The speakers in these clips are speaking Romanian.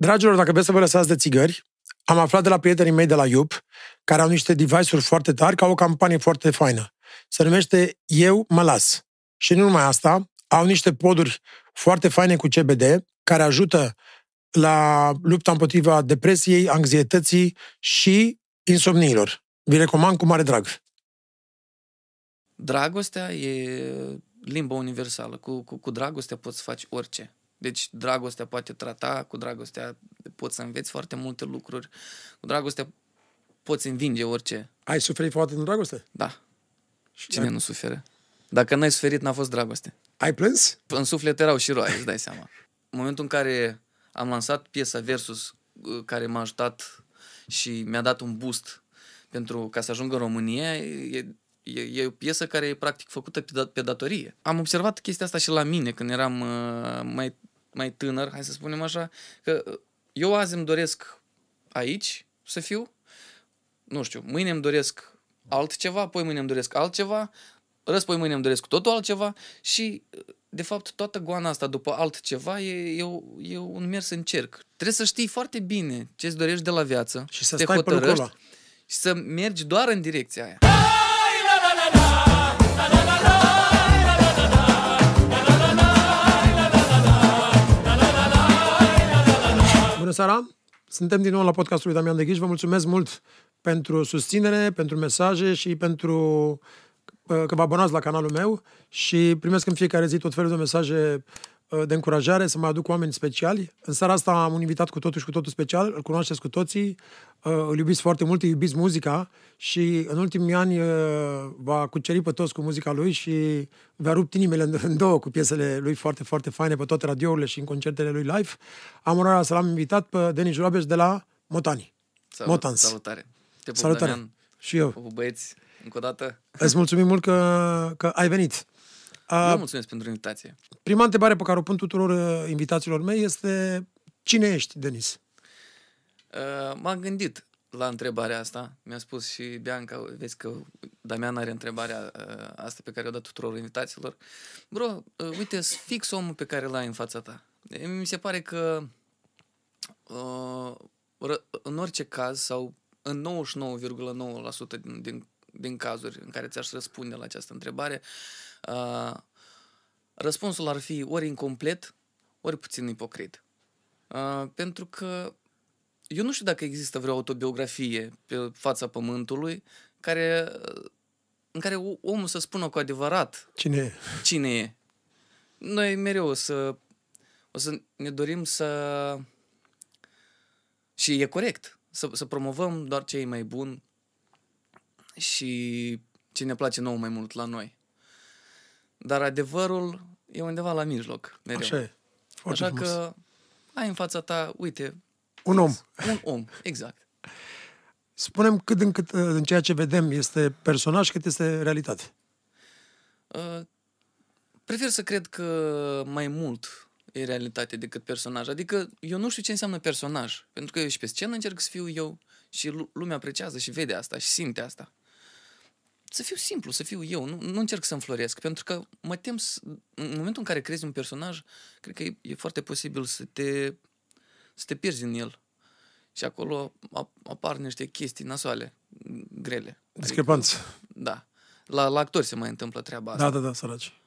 Dragilor, dacă vreți să vă lăsați de țigări, am aflat de la prietenii mei de la IUP, care au niște device-uri foarte tari, ca o campanie foarte faină. Se numește Eu mă las. Și nu numai asta, au niște poduri foarte faine cu CBD, care ajută la lupta împotriva depresiei, anxietății și insomniilor. Vi recomand cu mare drag. Dragostea e limba universală. Cu, cu, cu dragostea poți să faci orice. Deci dragostea poate trata, cu dragostea poți să înveți foarte multe lucruri, cu dragostea poți învinge orice. Ai suferit foarte în dragoste? Da. Și Cine ai... nu suferă? Dacă n-ai suferit, n-a fost dragoste. Ai plâns? În suflet erau și roi, îți dai seama. În momentul în care am lansat piesa Versus, uh, care m-a ajutat și mi-a dat un boost pentru ca să ajung în România, e, e, e o piesă care e practic făcută pe, da, pe datorie. Am observat chestia asta și la mine când eram uh, mai, mai tânăr, hai să spunem așa, că uh, eu azi îmi doresc aici să fiu, nu știu, mâine îmi doresc altceva, apoi mâine îmi doresc altceva, răspoi mâine îmi doresc totul altceva și de fapt, toată goana asta după altceva e, e, e un mers în cerc. Trebuie să știi foarte bine ce îți dorești de la viață. Și să te stai pe Și să mergi doar în direcția aia. Bună seara! Suntem din nou la podcastul lui Damian de Ghiș. Vă mulțumesc mult pentru susținere, pentru mesaje și pentru că vă abonați la canalul meu și primesc în fiecare zi tot felul de mesaje uh, de încurajare să mă aduc oameni speciali. În seara asta am un invitat cu totul și cu totul special, îl cunoașteți cu toții, uh, îl iubiți foarte mult, îi iubiți muzica și în ultimii ani uh, va cuceri pe toți cu muzica lui și va rupt inimile în două cu piesele lui foarte, foarte faine pe toate radiourile și în concertele lui live. Am onoarea să l-am invitat pe Denis Jurabeș de la Motani. Salut, Motans. Salutare. Te salutare. Damian, și eu. Cu băieți încă o dată. Îți mulțumim mult că, că ai venit. Eu mulțumesc pentru invitație. Prima întrebare pe care o pun tuturor uh, invitațiilor mei este cine ești, Denis? Uh, m-am gândit la întrebarea asta. Mi-a spus și Bianca, vezi că Damian are întrebarea uh, asta pe care o dat tuturor invitațiilor. Bro, uh, uite, fix omul pe care l-ai în fața ta. Mi se pare că uh, în orice caz sau în 99,9% din, din din cazuri în care ți-aș răspunde la această întrebare, uh, răspunsul ar fi ori incomplet, ori puțin ipocrit. Uh, pentru că eu nu știu dacă există vreo autobiografie pe fața pământului care, în care omul să spună cu adevărat cine e. Cine e. Noi mereu o să, o să ne dorim să... Și e corect să, să promovăm doar cei mai buni, și ce ne place nou mai mult la noi. Dar adevărul e undeva la mijloc. Mereu. Așa e. Foarte Așa frumos. că ai în fața ta, uite... Un om. Un om, exact. Spunem cât în cât în ceea ce vedem este personaj, cât este realitate. Uh, prefer să cred că mai mult e realitate decât personaj. Adică eu nu știu ce înseamnă personaj. Pentru că eu și pe scenă încerc să fiu eu și lumea apreciază și vede asta și simte asta să fiu simplu, să fiu eu, nu, nu încerc să înfloresc, pentru că mă tem, să, în momentul în care crezi un personaj, cred că e, e foarte posibil să te, să te pierzi în el. Și acolo apar niște chestii nasoale, grele. Discrepanță. Adică, da. La, la actori se mai întâmplă treaba asta. Da, da, da, săraci.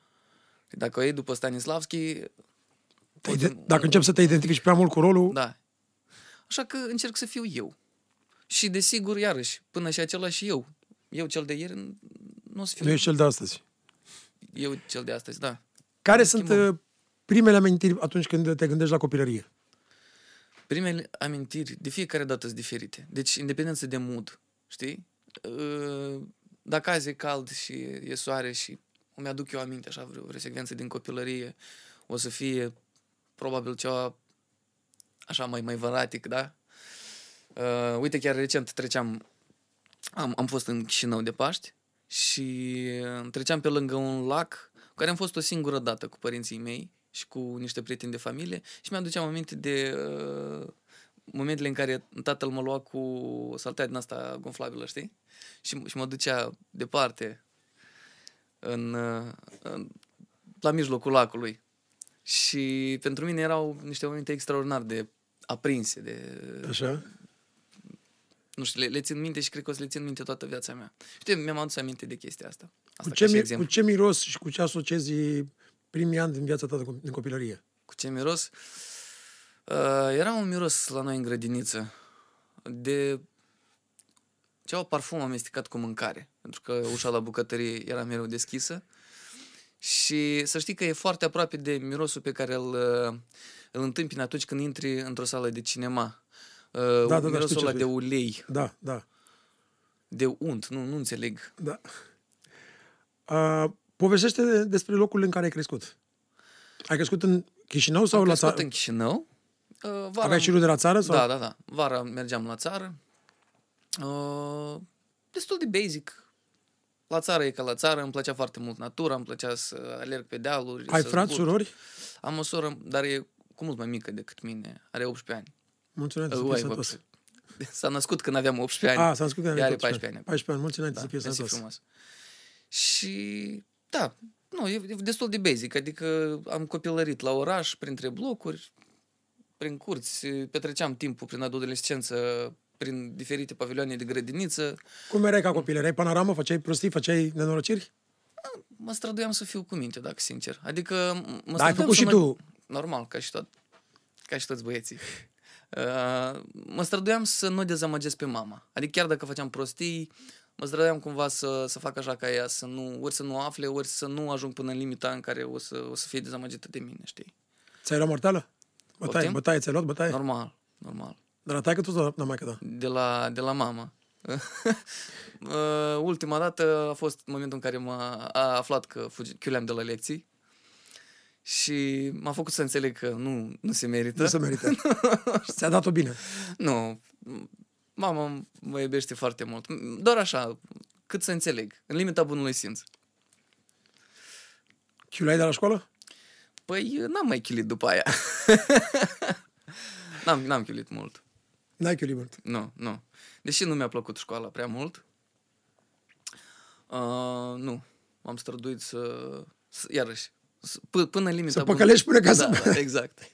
Dacă o iei după Stanislavski... Te, dacă încep să te identifici prea mult cu rolul... Da. Așa că încerc să fiu eu. Și desigur, iarăși, până și același eu eu cel de ieri nu o să fiu... Nu ești cel de astăzi. Eu cel de astăzi, da. Care sunt uh, primele amintiri atunci când te gândești la copilărie? Primele amintiri de fiecare dată sunt diferite. Deci, independență de mood, știi? Uh, dacă azi e cald și e soare și îmi aduc eu aminte așa vreo, vreo secvență din copilărie, o să fie probabil ceva așa mai, mai văratic, da? Uh, uite, chiar recent treceam am, am fost în Chișinău de Paști și uh, treceam pe lângă un lac cu care am fost o singură dată cu părinții mei și cu niște prieteni de familie și mi-aduceam aminte de uh, momentele în care tatăl mă lua cu saltea din asta gonflabilă, știi? Și, și mă ducea departe în, uh, în, la mijlocul lacului. Și pentru mine erau niște momente extraordinar de aprinse de... Așa? Nu știu, le, le țin minte și cred că o să le țin minte toată viața mea. Știi, mi-am adus aminte de chestia asta. Asta Cu ca ce, și mi- exemplu. cu ce miros și cu ce asociezi primii ani din viața ta de co- din copilărie? Cu ce miros? Uh, era un miros la noi în grădiniță de ceva parfum amestecat cu mâncare, pentru că ușa la bucătărie era mereu deschisă. Și să știi că e foarte aproape de mirosul pe care îl, uh, îl întâmpini atunci când intri într-o sală de cinema. Uh, da, da, mirosul știu ce ăla de spui. ulei, Da, da, de unt, nu, nu înțeleg. da. Uh, povestește de- despre locul în care ai crescut. Ai crescut în Chișinău sau Am la crescut țară? în Chișinău. Uh, vara Aveai și rude la țară? Sau? Da, da, da. Vara mergeam la țară. Uh, destul de basic. La țară e ca la țară, îmi plăcea foarte mult natura, îmi plăcea să alerg pe dealuri. Ai să frați, zbur. surori? Am o soră, dar e cu mult mai mică decât mine. Are 18 ani. Mulțumesc să Uh, fie uai, sănătos. vă- S-a născut când aveam 18 ani. A, s-a născut când Ea aveai are 14 14 ani. 14 ani, mulți înainte Da, să fie mersi sănătos. frumos. Și da, nu, e, e destul de basic, adică am copilărit la oraș, printre blocuri, prin curți, petreceam timpul prin adolescență, prin diferite pavilioane de grădiniță, Cum erai ca copil? Erai panoramă? Făceai prostii? Făceai nenorociri? mă străduiam să fiu cu minte, dacă sincer. Adică m- mă Da, ai străduiam făcut să și mă... tu. Normal, ca și tot. Ca și toți băieții. Uh, mă străduiam să nu dezamăgesc pe mama. Adică chiar dacă făceam prostii, mă străduiam cumva să, să fac așa ca ea, să nu, ori să nu afle, ori să nu ajung până în limita în care o să, o să fie dezamăgită de mine, știi? Ți-ai luat mortală? Bătaie, Poftim? bătaie, ți-ai luat bătaie? Normal, normal. De la taică tot sau la maică ta? De la, de la mama. Uh, Ultima dată a fost momentul în care m-a a aflat că fugi, chiuleam de la lecții și m-a făcut să înțeleg că nu, nu se merită. Nu se merită. Și ți-a dat-o bine. Nu. Mama mă iubește foarte mult. Doar așa, cât să înțeleg. În limita bunului simț. Chiulai de la școală? Păi n-am mai chilit după aia. n-am, n-am chilit mult. N-ai chiulit mult. Nu, nu. Deși nu mi-a plăcut școala prea mult, uh, nu. M-am străduit să, să iarăși, să, p- până în limita Să bunului- păcălești până ca să- Da, da, exact.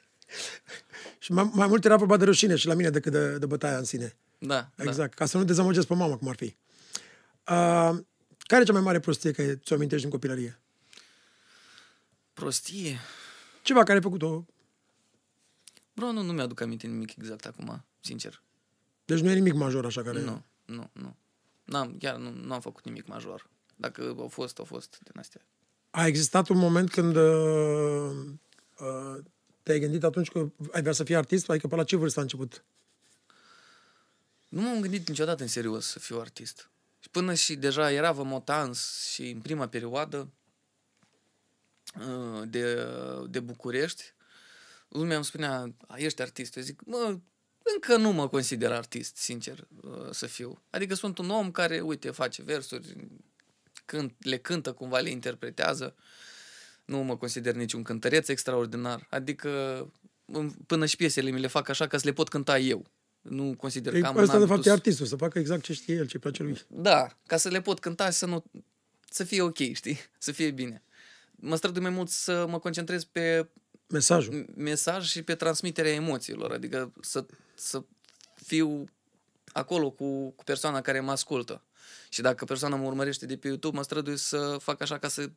Și mai, mai mult era vorba de rușine și la mine decât de, de bătaia în sine. Da, Exact. Ca să nu dezamăgesc pe mama, cum ar fi. Uh, care e cea mai mare prostie care ți-o amintești din copilărie? da. Prostie. Ceva care ai făcut-o. Bro, nu, nu mi-aduc aminte nimic exact acum, sincer. Deci nu e nimic major așa care... Nu, nu, nu. N-am, chiar nu, nu am făcut nimic major. Dacă au fost, au fost din astea. A existat un moment când uh, uh, te-ai gândit atunci că ai vrea să fii artist? Adică pe la ce vârstă a început? Nu m-am gândit niciodată în serios să fiu artist. Și până și deja era Vămotans și în prima perioadă uh, de, de București, lumea îmi spunea, "A, ești artist. Eu zic, mă, încă nu mă consider artist, sincer, uh, să fiu. Adică sunt un om care, uite, face versuri, cânt, le cântă cumva, le interpretează. Nu mă consider niciun cântăreț extraordinar. Adică în- până și piesele mi le fac așa ca să le pot cânta eu. Nu consider Ei, că am Asta, de un fapt, habitus- e artistul, să facă exact ce știe el, ce place lui. da, ca să le pot cânta și să nu... să fie ok, știi? Să fie bine. Mă strădui mai mult să mă concentrez pe Mesajul. mesaj și pe transmiterea emoțiilor, adică să, să fiu acolo cu, cu persoana care mă ascultă. Și dacă persoana mă urmărește de pe YouTube, mă strădui să fac așa ca să,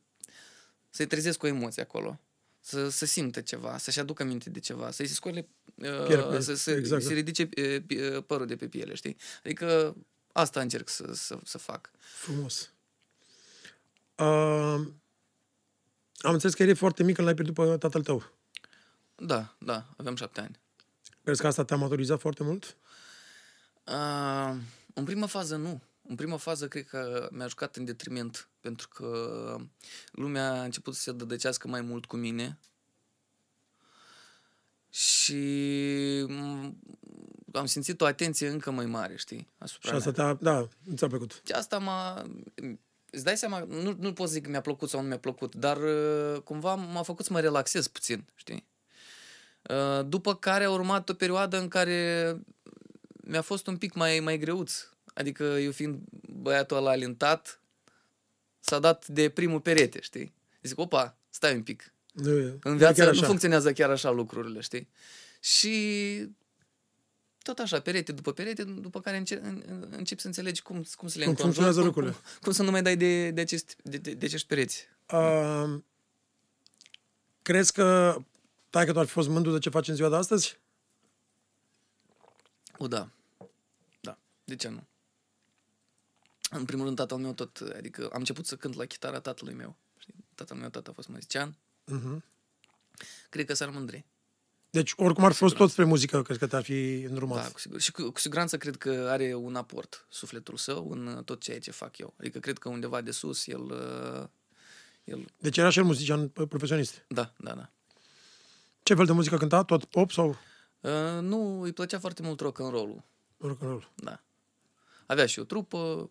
să-i trezesc o emoție acolo. Să, să simtă ceva, să-și aducă minte de ceva, să-i se scoale, Piele pe- uh, să, să, exact, să da. ridice uh, pi- uh, părul de pe piele, știi? Adică asta încerc să, să, să fac. Frumos. Uh, am înțeles că erai foarte mic când l-ai pierdut pe tatăl tău. Da, da, aveam șapte ani. Crezi că asta te-a maturizat foarte mult? Uh, în prima fază nu. În prima fază cred că mi-a jucat în detriment, pentru că lumea a început să se dădăcească mai mult cu mine și m- am simțit o atenție încă mai mare, știi, asupra Și asta mea. te-a... Da, nu ți-a plăcut. Și asta m-a... Îți dai seama, nu, nu pot să zic că mi-a plăcut sau nu mi-a plăcut, dar uh, cumva m-a făcut să mă relaxez puțin, știi? Uh, După care a urmat o perioadă în care mi-a fost un pic mai, mai greuț. Adică eu fiind băiatul ăla alintat, s-a dat de primul perete, știi? Zic, opa, stai un pic. Nu, e- În e viață chiar nu așa. funcționează chiar așa lucrurile, știi? Și tot așa, perete după perete, după care înce- în- în- începi să înțelegi cum, cum să le Cum înconjori, funcționează cum, lucrurile. Cum, cum să nu mai dai de, de, acest, de, de, de acești pereți. Uh, crezi că taică tu ar fi fost mândru de ce faci în ziua de astăzi? O, da. Da. De ce nu? În primul rând, tatăl meu tot, adică am început să cânt la chitara tatălui meu. Știi? Tatăl meu, tata a fost muzician. Uh-huh. Cred că s-ar mândri. Deci, oricum ar fi fost tot spre muzică, cred că te-ar fi îndrumat. Da, cu sigur. Și cu, cu siguranță cred că are un aport sufletul său în uh, tot ceea ce fac eu. Adică cred că undeva de sus el... uh, el Deci era și el muzician p- profesionist. da, da, da. Ce fel de muzică cânta? Tot pop sau Uh, nu, îi plăcea foarte mult rock and roll rock and roll? Da. Avea și o trupă,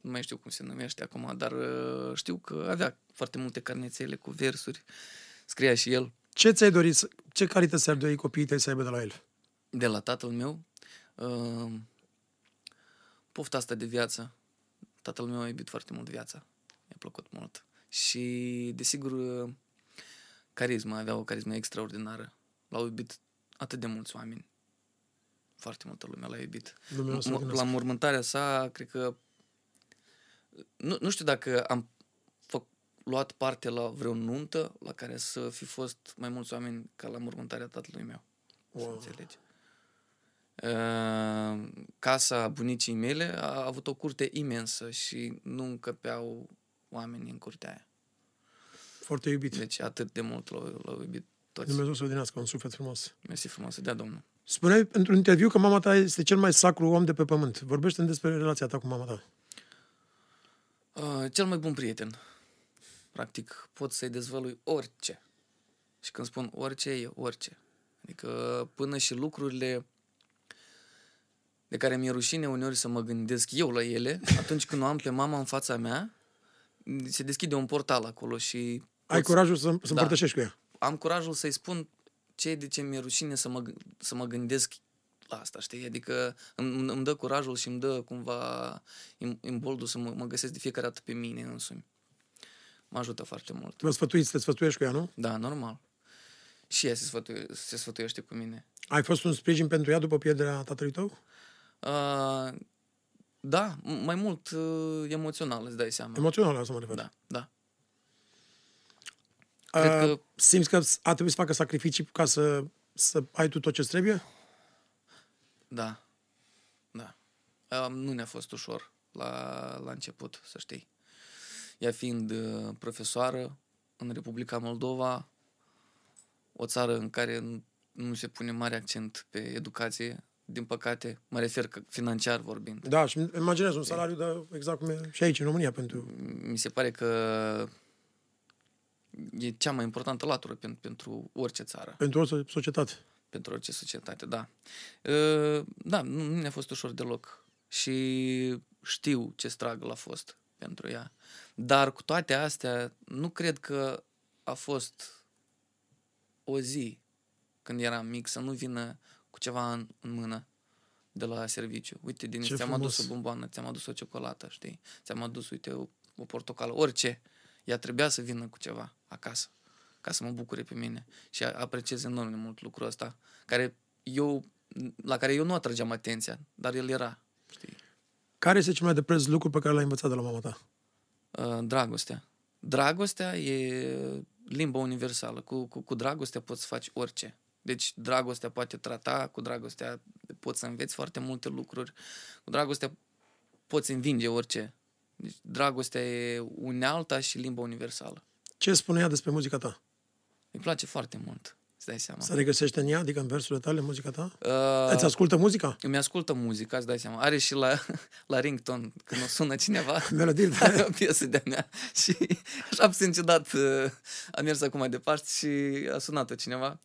nu mai știu cum se numește acum, dar uh, știu că avea foarte multe carnețele cu versuri. Scria și el Ce ți-ai dorit, să- ce calități ți-ar dori copiii tăi să aibă de la el? de la tatăl meu. Uh, pofta asta de viață. Tatăl meu a iubit foarte mult viața. Mi-a plăcut mult. Și, desigur, uh, carisma. Avea o carismă extraordinară. L-au iubit atât de mulți oameni. Foarte multă lume l-a iubit. Dumnezeu să M- odihnească. la mormântarea sa, cred că... Nu, nu știu dacă am făc, luat parte la vreo nuntă la care să fi fost mai mulți oameni ca la mormântarea tatălui meu. Wow. Să Wow. înțelegi. Uh, casa bunicii mele a avut o curte imensă și nu încăpeau oameni în curtea aia. Foarte iubit. Deci atât de mult l-au, l-au iubit toți. Dumnezeu să odinească, un suflet frumos. Mersi frumos, să dea Domnul. Spuneai într-un interviu că mama ta este cel mai sacru om de pe pământ. Vorbește despre relația ta cu mama ta. Uh, cel mai bun prieten. Practic, pot să-i dezvălui orice. Și când spun orice, e orice. Adică până și lucrurile de care mi-e rușine uneori să mă gândesc eu la ele, atunci când o am pe mama în fața mea, se deschide un portal acolo și Ai pot- curajul să, să Da. împărtășești cu ea. am curajul să-i spun ce de ce mi-e rușine să mă, g- să mă gândesc la asta, știi? Adică îmi, îmi dă curajul și îmi dă cumva im- imboldul să mă, mă găsesc de fiecare dată pe mine însumi. Mă ajută foarte mult. Vă sfătuiți, te sfătuiești cu ea, nu? Da, normal. Și ea se, sfătui, se sfătuiește cu mine. Ai fost un sprijin pentru ea după pierderea tatălui tău? Uh, da, m- mai mult uh, emoțional, îți dai seama. Emoțional, la asta mă refer. Da, da. Uh, Cred că- Simți că a trebuit să facă sacrificii ca să, să ai tu tot ce trebuie? Da, da. Um, nu ne-a fost ușor la, la început, să știi. Ea fiind uh, profesoară în Republica Moldova, o țară în care nu- nu se pune mare accent pe educație, din păcate, mă refer că financiar vorbind. Da, și îmi imaginez un salariu de exact cum e și aici, în România, pentru... Mi se pare că e cea mai importantă latură pentru, pentru orice țară. pentru o societate. Pentru orice societate, da. Uh, Da, nu, nu ne-a fost ușor deloc și știu ce struggle a fost pentru ea. Dar cu toate astea, nu cred că a fost o zi când eram mic să nu vină cu ceva în, în mână de la serviciu. Uite, Denis, Ce ți-am adus o frumos. bomboană, ți-am adus o ciocolată, știi? Ți-am adus, uite, o, o portocală, orice. Ea trebuia să vină cu ceva acasă ca să mă bucure pe mine. Și a- apreciez enorm de mult lucrul ăsta, care eu, la care eu nu atrageam atenția, dar el era, știi? Care este cel mai de preț lucru pe care l-ai învățat de la mama ta? Uh, dragostea. Dragostea e limba universală. Cu, cu, cu dragostea poți să faci orice. Deci dragostea poate trata, cu dragostea poți să înveți foarte multe lucruri, cu dragostea poți învinge orice. Deci dragostea e unealta și limba universală. Ce spune ea despre muzica ta? Îmi place foarte mult, îți dai seama. Se regăsește în ea, adică în versurile tale, muzica ta? Uh, Îți ascultă muzica? Îmi ascultă muzica, îți dai seama. Are și la, la rington, când o sună cineva, Melodii are de... o piesă de-a mea. Și așa puțin ciudat uh, am mers acum mai departe și a sunat-o cineva.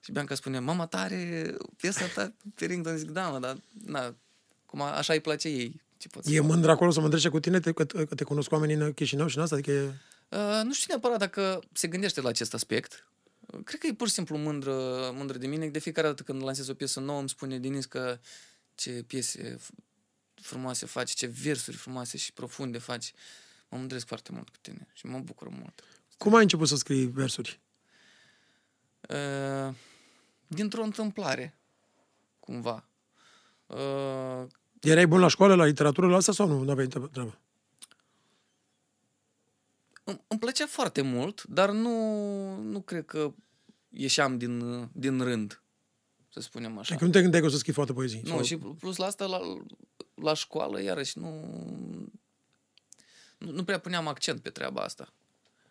Și Bianca spune, mama ta are piesa ta pe rington. Zic, da, mă, dar na, cum a, așa îi place ei. Ce pot să E fac? mândră acolo să mândrește cu tine, te, că, că te cunosc oamenii în Chișinău și în asta? Adică e... Uh, nu știu neapărat dacă se gândește la acest aspect. Uh, Cred că e pur și simplu mândră, mândră de mine. De fiecare dată când lansez o piesă nouă îmi spune Denis că ce piese f- frumoase faci, ce versuri frumoase și profunde faci. Mă mândresc foarte mult cu tine și mă bucur mult. Cum ai început să scrii versuri? Uh, dintr-o întâmplare. cumva. Uh, Erai bun la școală, la literatură, la asta sau nu? Nu aveai treabă? Îmi, îmi plăcea foarte mult, dar nu, nu cred că ieșeam din, din rând, să spunem așa. Adică nu te gândeai că o să scrii foarte poezii? Nu, sau... și plus la asta, la, la școală, iarăși, nu, nu, nu prea puneam accent pe treaba asta.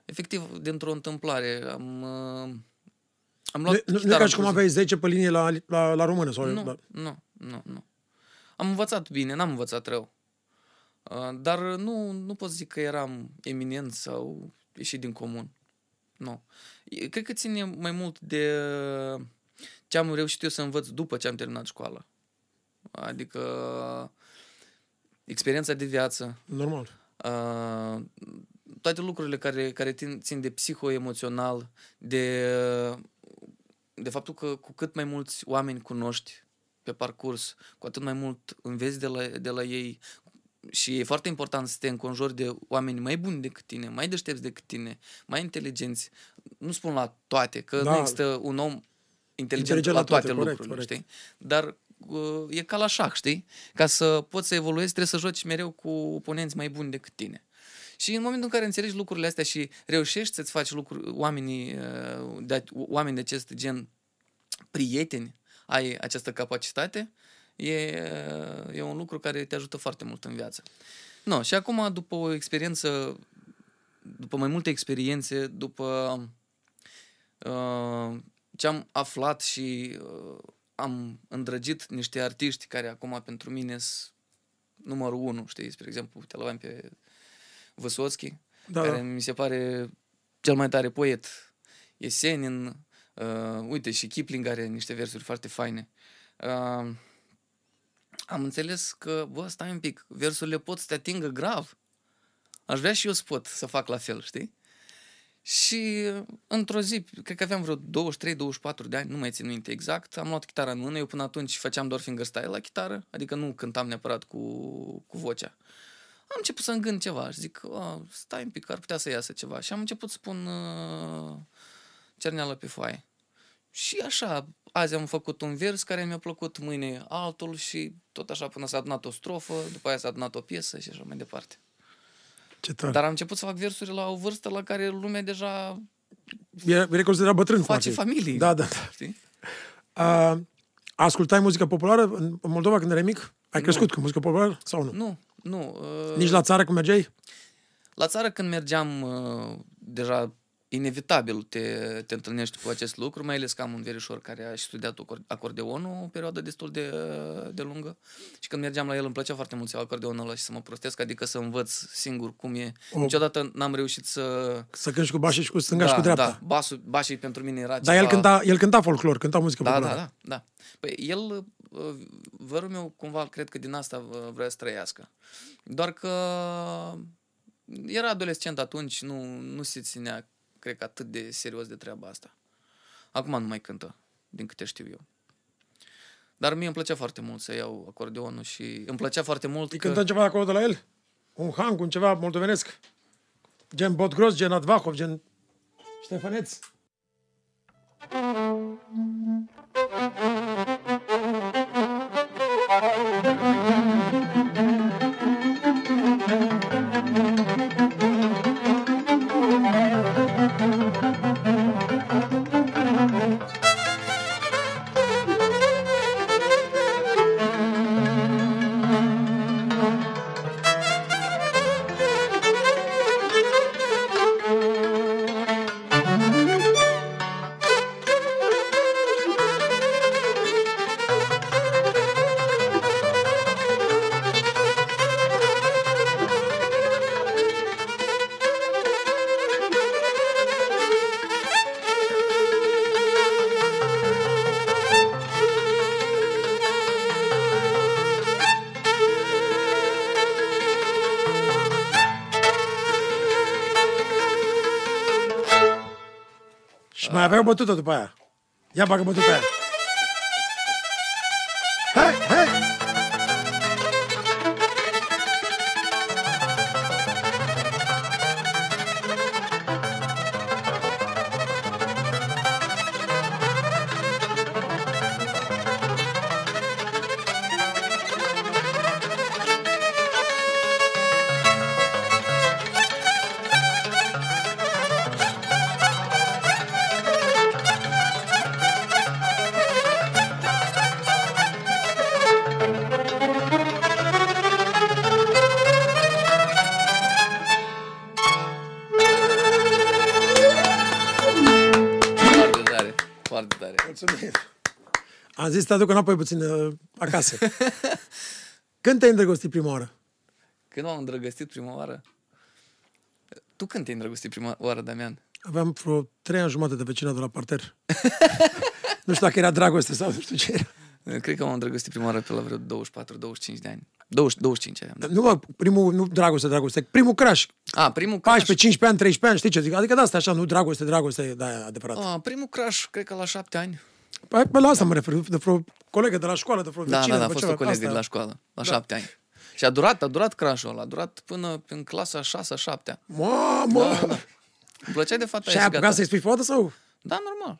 Efectiv, dintr-o întâmplare, am, uh, am luat Nu, nu, nu e chitara ca și cum într-o zi. aveai 10 pe linie la, la, la română? Sau Nu, la... nu, nu, nu. Am învățat bine, n-am învățat rău. Uh, Dar nu, nu pot zic că eram eminent sau ieșit din comun. Nu. E- Cred că ține mai mult de ce am reușit eu să învăț după ce am terminat școala. Adică experiența de viață, Normal. uh, toate lucrurile care, care țin, țin de psihoemoțional, de, de faptul că cu cât mai mulți oameni cunoști pe parcurs, cu atât mai mult înveți de la, de la ei și e foarte important să te înconjori de oameni mai buni decât tine, mai deștepți decât tine, mai inteligenți. Nu spun la toate, că Da. nu există un om inteligent, Inteligent la la toate, toate, corect, lucrurile, corect. știi? Dar uh, e ca la șah, știi? Ca să poți să evoluezi, trebuie să joci mereu cu oponenți mai buni decât tine. Și în momentul în care înțelegi lucrurile astea și reușești să-ți faci lucruri, oamenii, uh, de, oameni de acest gen, prieteni, ai această capacitate, e, e un lucru care te ajută foarte mult în viață. No, și acum, după o experiență, după mai multe experiențe, după uh, ce am aflat și uh, am îndrăgit niște artiști care acum pentru mine sunt numărul unu, știi, spre exemplu, te l pe Văsoțchi, Da, care da. mi se pare cel mai tare poet. Esenin, uh, uite, și Kipling are niște versuri foarte faine. Uh, am înțeles că, bă, stai un pic, versurile pot să te atingă grav. Aș vrea și eu să pot să fac la fel, știi? Și într-o zi, cred că aveam vreo 23-24 de ani, nu mai țin minte exact, am luat chitara în mână, eu până atunci făceam doar fingerstyle la chitară, adică nu cântam neapărat cu, cu vocea. Am început să îngând ceva și zic, "A, stai un pic, ar putea să iasă ceva. Și am început să pun uh, cerneală pe foaie. Și așa, azi am făcut un vers care mi-a plăcut, mâine altul și tot așa până s-a adunat o strofă, după aia s-a adunat o piesă și așa mai departe. Ce tare. Dar am început să fac versuri la o vârstă la care lumea deja Era, era considerat bătrân face foarte. familii. Da, da, da. Știi? Uh, ascultai muzică populară în în Moldova când erai mic? Ai crescut cu muzică populară sau nu? Nu, nu. Uh, Nici la țară când mergeai? La țară când mergeam, uh, deja inevitabil te, te întâlnești cu acest lucru, mai ales că am un verișor care a și studiat acor- acordeonul o perioadă destul de, de lungă și când mergeam la el îmi plăcea foarte mult să iau acordeonul ăla și să mă prostesc, adică să învăț singur cum e. O- Niciodată n-am reușit să... Să cânti cu bașii și cu stânga da, și cu dreapta. Da, basul, bașii pentru mine era Dar el ceva- cânta, el cânta folclor, cânta muzică da, populară. da, da, da. Păi el, uh, vărul meu, cumva, cred că din asta uh, vrea să trăiască. Doar că era adolescent atunci, nu, nu se ținea, cred că, atât de serios de treaba asta. Acum nu mai cântă, din câte știu eu. Dar mie îmi plăcea foarte mult să iau acordeonul și îmi plăcea foarte mult Îi că... cântăm ceva acolo de la el? Un hang, un ceva moldovenesc? Gen Botgros, gen Advahov, gen Ștefăneț? Și mai avea o bătută după aia. Ia bagă să te aduc înapoi puțin uh, acasă. Când te-ai îndrăgostit prima oară? Când m-am îndrăgostit prima oară? Tu când te-ai îndrăgostit prima oară, Damian? Aveam vreo trei ani jumate de vecină de la parter. nu știu dacă era dragoste sau nu știu ce era. Cred că m-am îndrăgostit prima oară pe la vreo 24-25 de ani. 20, 25 aveam. Da. Nu, mă, primul, nu dragoste, dragoste, primul crash. A, primul 14, crash. 15 ani, 13 ani, știi ce zic? Adică de asta așa, nu dragoste, dragoste, da, e adevărat. A, primul crash, cred că la 7 ani. Păi, pe la asta mă refer, de vreo colegă de la școală, de vreo Da, vecină, da, da, a de fost ceva, o colegă asta. de la școală, la 7 ani. Și a durat, a durat crash-ul ăla, a durat până în clasa 6-7. Mamă! Da, da. Îmi plăcea de fata Și ai aia și apucat gata. să-i spui pe sau? Da, normal.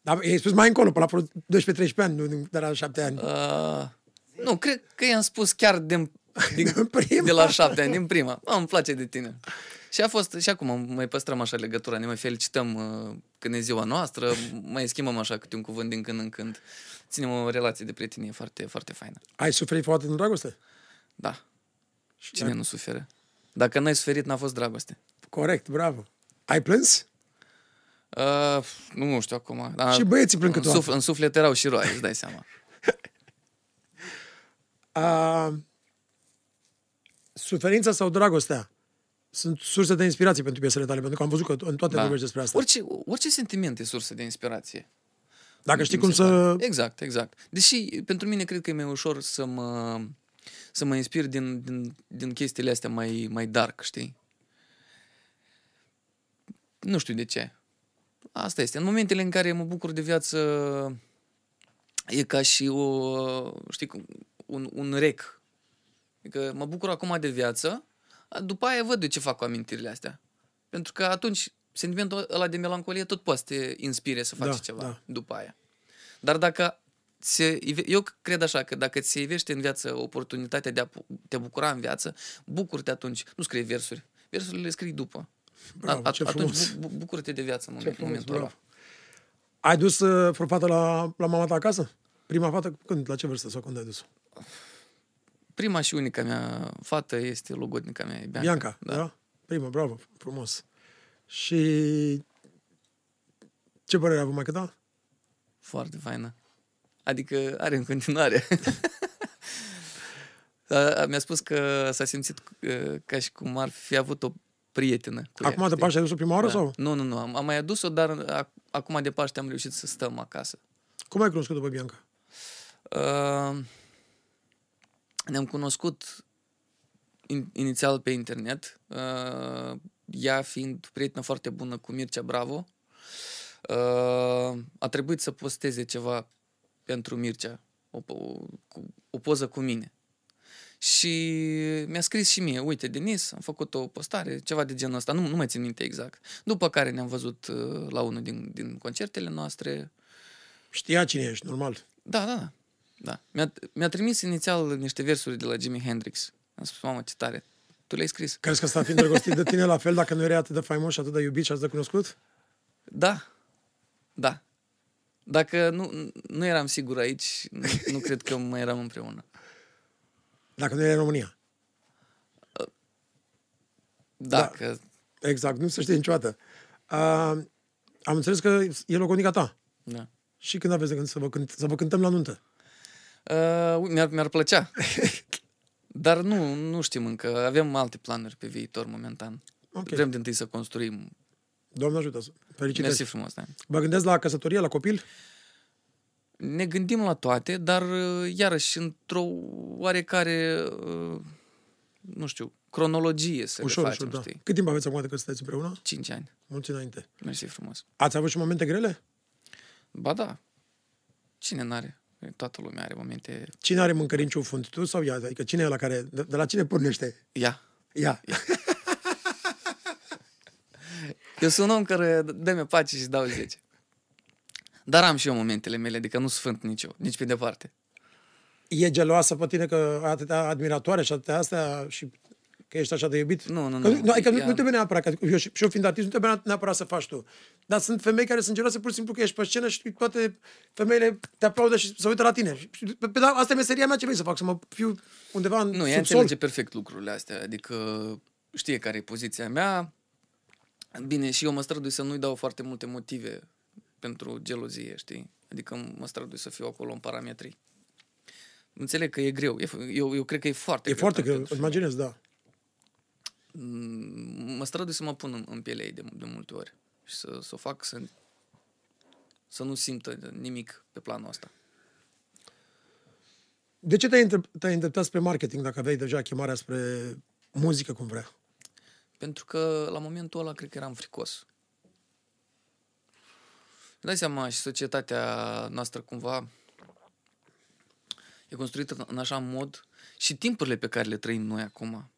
Dar i-ai spus mai încolo, pe la vreo 12-13 ani, nu de la 7 ani. Uh, nu, cred că i-am spus chiar din, din, Din prima? de la șapte ani, din prima. Mă, îmi place de tine. Și a fost, și acum mai păstrăm așa legătura, ne mai felicităm uh, când e ziua noastră, mai schimbăm așa câte un cuvânt din când în când. Ținem o relație de prietenie foarte, foarte faină. Ai suferit foarte în dragoste? Da. Cine nu suferă? Dacă n-ai suferit, n-a fost dragoste. Corect, bravo. Ai plâns? Uh, nu știu acum. Dar Și băieții plâng în, câteodată. suf- în suflet erau și roaie, îți dai seama. A, suferința sau dragostea sunt surse de inspirație pentru piesele tale, pentru că am văzut că în toate da. vorbești despre asta. Orice, orice sentiment e sursă de inspirație. Dacă știi Mi cum se pare. să... Exact, exact. Deși pentru mine cred că e mai ușor să mă, să mă inspir din, din, din chestiile astea mai, mai dark, știi? Nu știu de ce. Asta este. În momentele în care mă bucur de viață, e ca și o, știi, cum, un, un rec. Adică mă bucur acum de viață, după aia văd de ce fac cu amintirile astea. Pentru că atunci sentimentul ăla de melancolie tot poate să te inspire să faci Da, ceva da. după aia. Dar dacă se, ive- eu cred așa că dacă ți se ivește în viață oportunitatea de a pu- te bucura în viață, bucur-te atunci. Nu scrii versuri. Versurile le scrii după. Bravo, ce atunci frumos. bu- bu- bucură-te de viață în Ce moment, frumos, momentul ăla. bravo. Ai dus uh, vreo fată la, la mama ta acasă? Prima fată, când? La ce vârstă sau când ai dus? Prima și unica mea fată este logodnica mea, e Bianca. Bianca, da. da? Prima, bravo, frumos. Și ce părere a avut mai ta? Foarte faină. Adică are în continuare. A- Mi-a spus că s-a simțit uh, ca și cum ar fi avut o prietenă. Cu ea, Acum de știi? Paște ai dus-o prima oară da. sau? Nu, nu, nu. Am, am mai adus-o, dar ac- acum de Paște am reușit să stăm acasă. Cum ai cunoscut-o pe Bianca? Uh, ne-am cunoscut in, inițial pe internet, uh, ea fiind prietenă foarte bună cu Mircea Bravo. Uh, a trebuit să posteze ceva pentru Mircea, o, o, cu, o poză cu mine. Și mi-a scris și mie, uite, Denis, am făcut o postare, ceva de genul ăsta, nu, nu mai țin minte exact. După care ne-am văzut uh, la unul din, din concertele noastre, Știa cine ești, normal. da, da, da. Da. Mi-a, mi-a trimis inițial niște versuri de la Jimi Hendrix. Am spus, mamă, ce tare. Tu le-ai scris? Crezi că s-a fi îndrăgostit de tine la fel dacă nu erai atât de faimos și atât de iubit și atât de cunoscut? Da. Da. Dacă nu, nu eram sigur aici, nu, nu cred că mai eram împreună. Dacă nu erai în România. Dacă... Exact, nu se știe niciodată. Uh, am înțeles că e loconica ta. Da. Și când aveți de gând să vă, cânt, să vă cântăm la nuntă? Uh, mi-ar, mi-ar plăcea. Dar nu, nu știm încă. Avem alte planuri pe viitor momentan. Ok. Vrem din întâi să construim. Doamne ajută. Felicitări. Mersi frumos, da. Vă gândesc la căsătorie, la copil? Ne gândim la toate, dar uh, iarăși într-o oarecare, uh, nu știu, cronologie să Ușor, le facem, ușor, da. știi? Cât timp aveți acum de că sunteți împreună? 5 ani. Mulți înainte. Mersi frumos. Ați avut și momente grele? Ba da. Cine n-are? Toată lumea are momente... Cine are mâncărinciul fund, tu sau ea? Adică cine e la care, de, de la cine pornește? Ia. Ea. Eu sunt un om care dă-mi pace și dau 10. Dar am și eu momentele mele, adică nu sfânt nici eu, nici pe departe. E geloasă pe tine că atâtea admiratoare și atâtea astea și că ești așa de iubit? Nu, nu, Că, nu. adică nu, Ea- nu trebuie neapărat, că eu, și, și eu fiind artist, nu trebuie neapărat să faci tu. Dar sunt femei care sunt geloase pur și simplu că ești pe scenă și toate femeile te aplaudă și se uită la tine. Și, pe, pe, asta e meseria mea ce vrei să fac, să mă fiu undeva în Nu, ea subsol. înțelege perfect lucrurile astea, adică știe care e poziția mea. Bine, și eu mă strădui să nu-i dau foarte multe motive pentru gelozie, știi? Adică mă strădui să fiu acolo în parametri. Înțeleg că e greu. E, eu, eu cred că e foarte E greu. foarte pentru- greu, îți imaginez, da. Mm, mă strădui să mă pun în, în pielea ei de, de multe ori și să, să o fac să, să nu simtă nimic pe planul ăsta. De ce te-ai, între- te-ai îndreptat spre marketing dacă aveai deja chemarea spre muzică cum vrea? Pentru că la momentul ăla cred că eram fricos. Îți dai seama și societatea noastră cumva e construită în așa mod și timpurile pe care le trăim noi acum.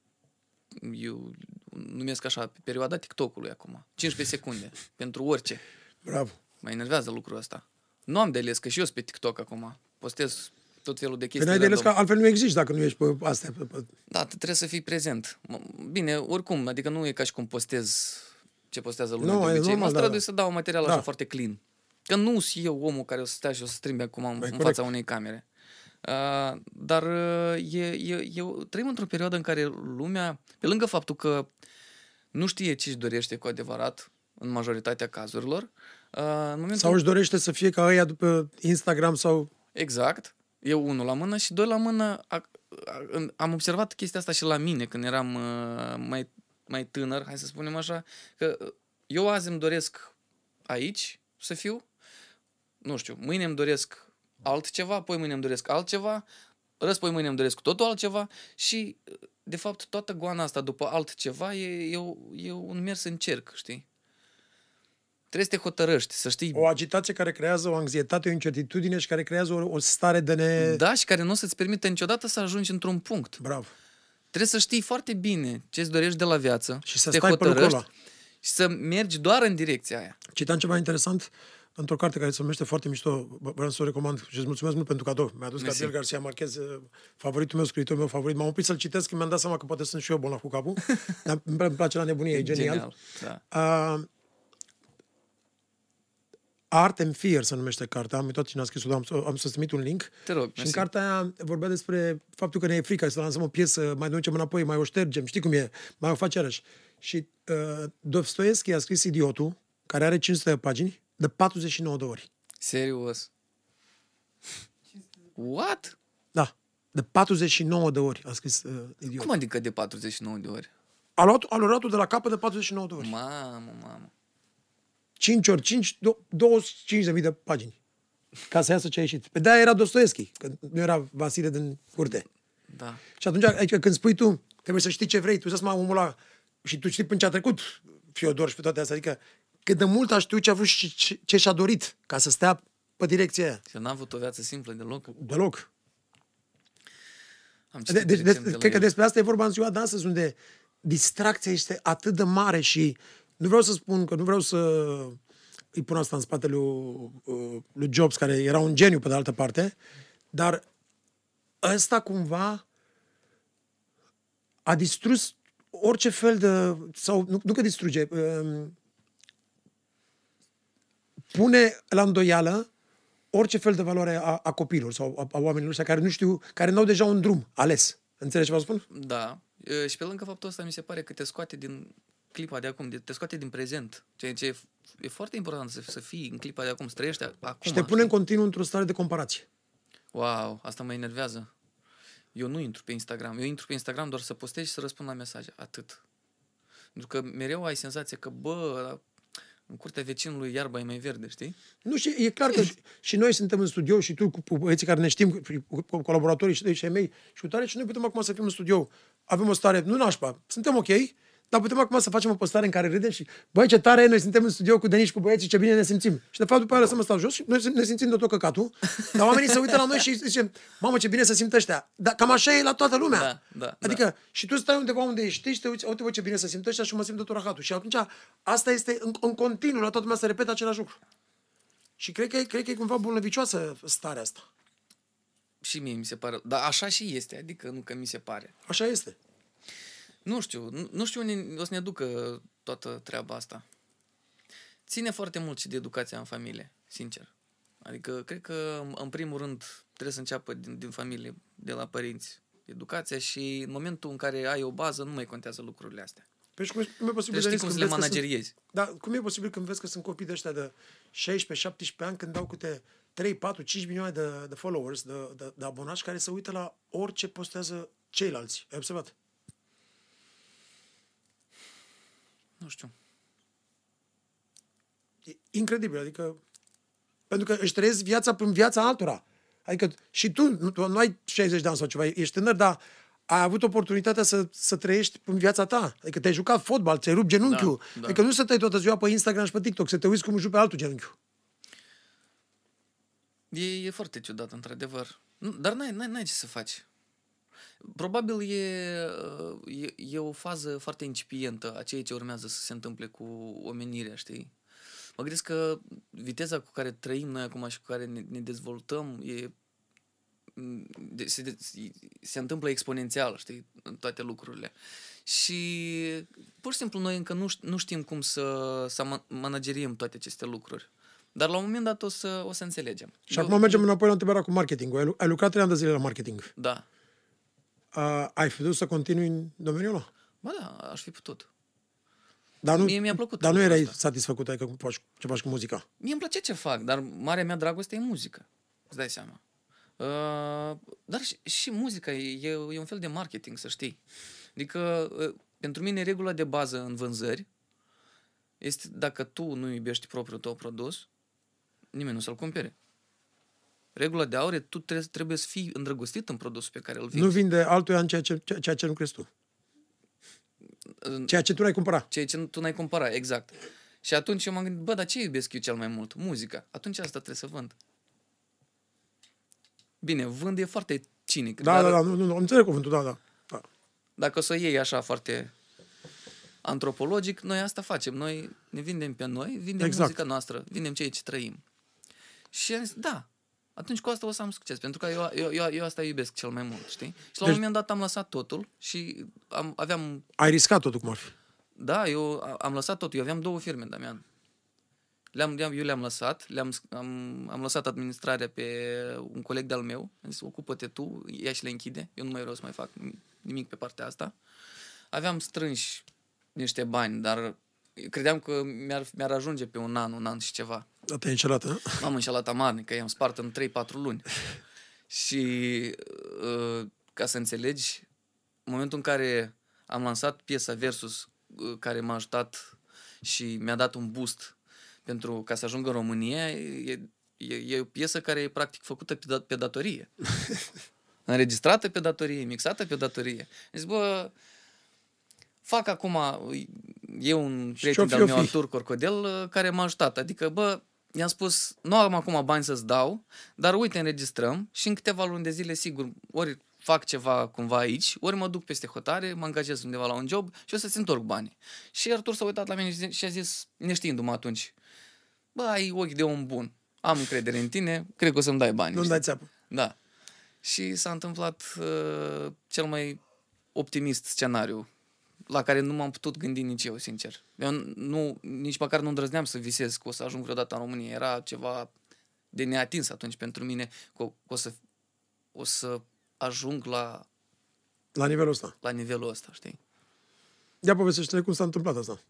Eu numesc așa perioada TikTok-ului acum. 15 secunde pentru orice. Bravo. Mă enervează lucrul ăsta. Nu am de ales, că și eu sunt pe TikTok acum. Postez tot felul de Că chestii. n-ai de ales că random. altfel nu existi dacă nu ești pe astea. Pe, pe... Da, tu trebuie să fii prezent. M- Bine, oricum, adică nu e ca și cum postez ce postează lumea Nu, de e obicei. normal, mă da, strădui da. să dau material Da. așa foarte clean. Că nu sunt eu omul care o să stea și o să strimbe acum în, în corect. fața unei camere. Uh, dar uh, e, e, e, trăim într-o perioadă în care lumea, pe lângă faptul că nu știe ce își dorește cu adevărat, în majoritatea cazurilor, uh, în momentul Sau își dorește să fie ca ăia după Instagram sau... Exact. Eu unul la mână și doi la mână. A, a, în- am observat chestia asta și la mine când eram uh, mai, mai tânăr, hai să spunem așa, că uh, eu azi îmi doresc aici să fiu, nu știu, mâine îmi doresc altceva, poi mâine îmi doresc altceva, răspoi mâine îmi doresc cu totul altceva și, uh, de fapt, toată goana asta după altceva e, e, o- e un mers în cerc, știi? Trebuie să te hotărăști, să știi O agitație care creează o anxietate, o incertitudine și care creează o, o stare de ne... Da, și care nu o să-ți permită niciodată să ajungi într-un punct. Bravo. Trebuie să știi foarte bine ce îți dorești de la viață. Și să te stai pe locul hotărăști ăla. Și să mergi doar în direcția aia. Citam ceva interesant într-o carte care se numește foarte mișto, v- vreau să o recomand și îți mulțumesc mult pentru cadou. Mi-a adus Mersi. Gabriel Garcia Marquez, eh, favoritul meu, scriitorul meu favorit. M-am oprit să-l citesc, când mi-am dat seama că poate sunt și eu bolnav cu capul, dar îmi îmi place la nebunie, e genial. Da. Uh, Art and Fear se numește cartea, am uitat cine a scris-o, dar am, să- am să-ți trimit un link. Te rog, Și în mersi. cartea aia vorbea despre faptul că ne e frică să lansăm o piesă, mai ducem înapoi, mai o ștergem, știi cum e, mai o faci iarăși. Și uh, Dostoevski a scris Idiotul, care are 500 de pagini, de 49 de ori. Serios. What? Da, de 49 de ori a scris uh, Idiotul. Cum adică de 49 de ori? A luat, a luat de la capăt de 49 de ori. Mamă, mamă. 5 ori 5, 25.000 de pagini. Ca să iasă ce a ieșit. Pe de era Dostoevski, că nu era Vasile din curte. Da. Și atunci, adică când spui tu, trebuie să știi ce vrei, tu să mă omul ăla, și tu știi până ce a trecut Fiodor și pe toate astea, adică cât de mult a știut ce a vrut și ce, ce și-a dorit ca să stea pe direcția aia. Și n-a avut o viață simplă deloc. Deloc. Am De, citit de, recent de, la cred că el. despre asta e vorba în ziua de astăzi, unde distracția este atât de mare și nu vreau să spun că nu vreau să îi pun asta în spatele lui, uh, lui Jobs, care era un geniu pe de altă parte, dar ăsta cumva a distrus orice fel de, sau nu, nu că distruge, um, pune la îndoială orice fel de valoare a, a copiilor sau a, a oamenilor ăștia care nu știu, care nu au deja un drum ales. Înțelegi ce vă spun? Da. E, Și pe lângă faptul ăsta mi se pare că te scoate din clipa de acum, de- te scoate din prezent. Ceea ce e, e foarte important să, să fii în clipa de acum, să trăiești a- acum. Și te pune în continuu într-o stare de comparație. Wow, asta mă enervează. Eu nu intru pe Instagram. Eu intru pe Instagram doar să postez și să răspund la mesaje. Atât. Pentru că mereu ai senzația că, bă, în curtea vecinului iarba e mai verde, știi? Nu, și e clar că și- și noi suntem în studio și tu cu cu băieții care ne știm, cu, cu colaboratorii și și ai mei și cu tare și noi putem acum să fim în studio. Avem o stare, nu nașpa, suntem ok, dar putem acum să facem o postare în care râdem și, băi, ce tare e, noi suntem în studio cu Denis și cu băieții, ce bine ne simțim. Și de fapt după aia lăsăm ăsta jos și noi ne simțim de tot căcatul, dar oamenii se uită la noi și zicem, mamă, ce bine se simt ăștia. Dar cam așa e la toată lumea. Da, da, adică da. și tu stai undeva unde ești și te uiți, uite, bă, ce bine se simt ăștia și mă simt de tot rahatul. Și atunci asta este în, în continuu, la toată lumea se repetă același lucru. Și cred că, e- cred că e cumva bolnăvicioasă starea asta. Și mie mi se pare. Dar așa și este, adică nu că mi se pare. Așa este. Nu știu, nu- nu știu unde o să ne ducă toată treaba asta. Ține foarte mult și de educația în familie, sincer. Adică, cred că, în- în primul rând, trebuie să înceapă din, din familie, de la părinți, educația și în momentul în care ai o bază, nu mai contează lucrurile astea. Păi și cum, e- cum e posibil Deci să știi cum să le vezi că sunt- manageriezi. Da, cum e posibil când vezi că sunt copii de ăștia de 16-17 ani când dau câte 3, 4, 5 milioane de, de followers, de, de, de abonați care se uită la orice postează ceilalți. Ai observat? Nu știu. E incredibil, adică pentru că își trăiesc viața prin viața altora. Adică și tu, nu, tu nu ai 60 de ani sau ceva, ești tânăr, dar ai avut oportunitatea să, să trăiești în viața ta. Adică te-ai jucat fotbal, ți-ai rupt genunchiul. Da, da. Adică nu să stai toată ziua pe Instagram și pe TikTok, să te uiți cum își rupe altul genunchiul. E, e foarte ciudat, într-adevăr. Nu, dar n-ai, n-ai, n-ai ce să faci. Probabil e, uh, e, e o fază foarte incipientă a ceea ce urmează să se întâmple cu omenirea, știi? Mă gândesc că viteza cu care trăim noi acum și cu care ne, ne dezvoltăm e, de, se, de, se întâmplă exponențial, știi, în toate lucrurile. Și pur și simplu noi încă nu, ș- nu știm cum să, să ma- manageriem toate aceste lucruri. Dar la un moment dat o să, o să înțelegem. Și acum mergem înapoi la întrebarea cu marketingul. Ai, lu- ai lucrat trei ani de zile la marketing. Da. Uh, ai fi putut să continui în domeniul ăla? Ba da, aș fi putut. Dar nu, Mie mi-a plăcut Dar nu lucrul erai ăsta. satisfăcut adică, cum faci, ce faci cu muzica. Mie îmi place ce fac, dar marea mea dragoste e muzică. Îți dai seama. Uh, dar și, și muzica e, e, e un fel de marketing, să știi. Adică, uh, pentru mine, regula de bază în vânzări este dacă tu nu iubești propriul tău produs, nimeni nu să-l cumpere. Regula de aur e tu trebuie, trebuie să fii îndrăgostit în produsul pe care îl vinzi. Nu vinde altuia în ceea ce, ceea- ceea ce nu crezi tu. În- Ceea ce tu n-ai cumpărat. ceea ce tu n-ai cumpărat, exact. Și atunci eu m-am gândit, bă, dar ce iubesc eu cel mai mult? Muzica. Atunci asta trebuie să vând. Bine, vând e foarte cinic. Da, dar da, da, nu, nu, nu, înțeleg cuvântul, da, da. da. Dacă o să o iei așa foarte antropologic, noi asta facem. Noi ne vindem pe noi, vindem Exact. exact. muzica noastră, vindem ceea ce trăim. Și am zis, da, atunci cu asta o să am succes, pentru că eu, eu, eu, eu asta iubesc cel mai mult, știi? Și la Deci- un moment dat am lăsat totul și am, aveam Ai riscat totul cum ar fi. Da, eu a- am lăsat tot. Eu aveam două firme, Damian. Le-am, le-am, eu le-am lăsat, le-am, sc- am, am lăsat administrarea pe un coleg de-al meu. Am zis, ocupă-te tu, ia și le închide. Eu nu mai vreau să mai fac nimic pe partea asta. Aveam strânși niște bani, dar credeam că mi-ar, mi-ar ajunge pe un an, un an și ceva. Da, te-ai înșelat, hă? M-am înșelat amarnic, că i-am spart în 3-4 luni. și uh, ca să înțelegi, în momentul în care am lansat piesa Versus, uh, care m-a ajutat și mi-a dat un boost pentru ca să ajung în România, e, e, e o piesă care e practic făcută pe, da, pe datorie. Înregistrată pe datorie, mixată pe datorie. Deci, bă, fac acum, e un ce-o prieten fi, de-al o meu, fi? Artur Corcodel, uh, care m-a ajutat. Adică, bă, i-am spus, nu am acum bani să-ți dau, dar uite, înregistrăm și în câteva luni de zile, sigur, ori fac ceva cumva aici, ori mă duc peste hotare, mă angajez undeva la un job și o să-ți întorc banii. Și Artur s-a uitat la mine și zi- și a zis, neștiindu-mă atunci, bă, ai ochi de om bun, am încredere în tine, cred că o să-mi dai bani. Nu-mi știi? dai țeapă. Da. Și s-a întâmplat uh, cel mai optimist scenariu la care nu m-am putut gândi nici eu, sincer. Eu nu, nici măcar nu îndrăzneam să visez că o să ajung vreodată în România. Era ceva de neatins atunci pentru mine că o, că o să, o să ajung la, La nivelul ăsta. la nivelul ăsta, știi? Ia povestește cum s-a întâmplat asta.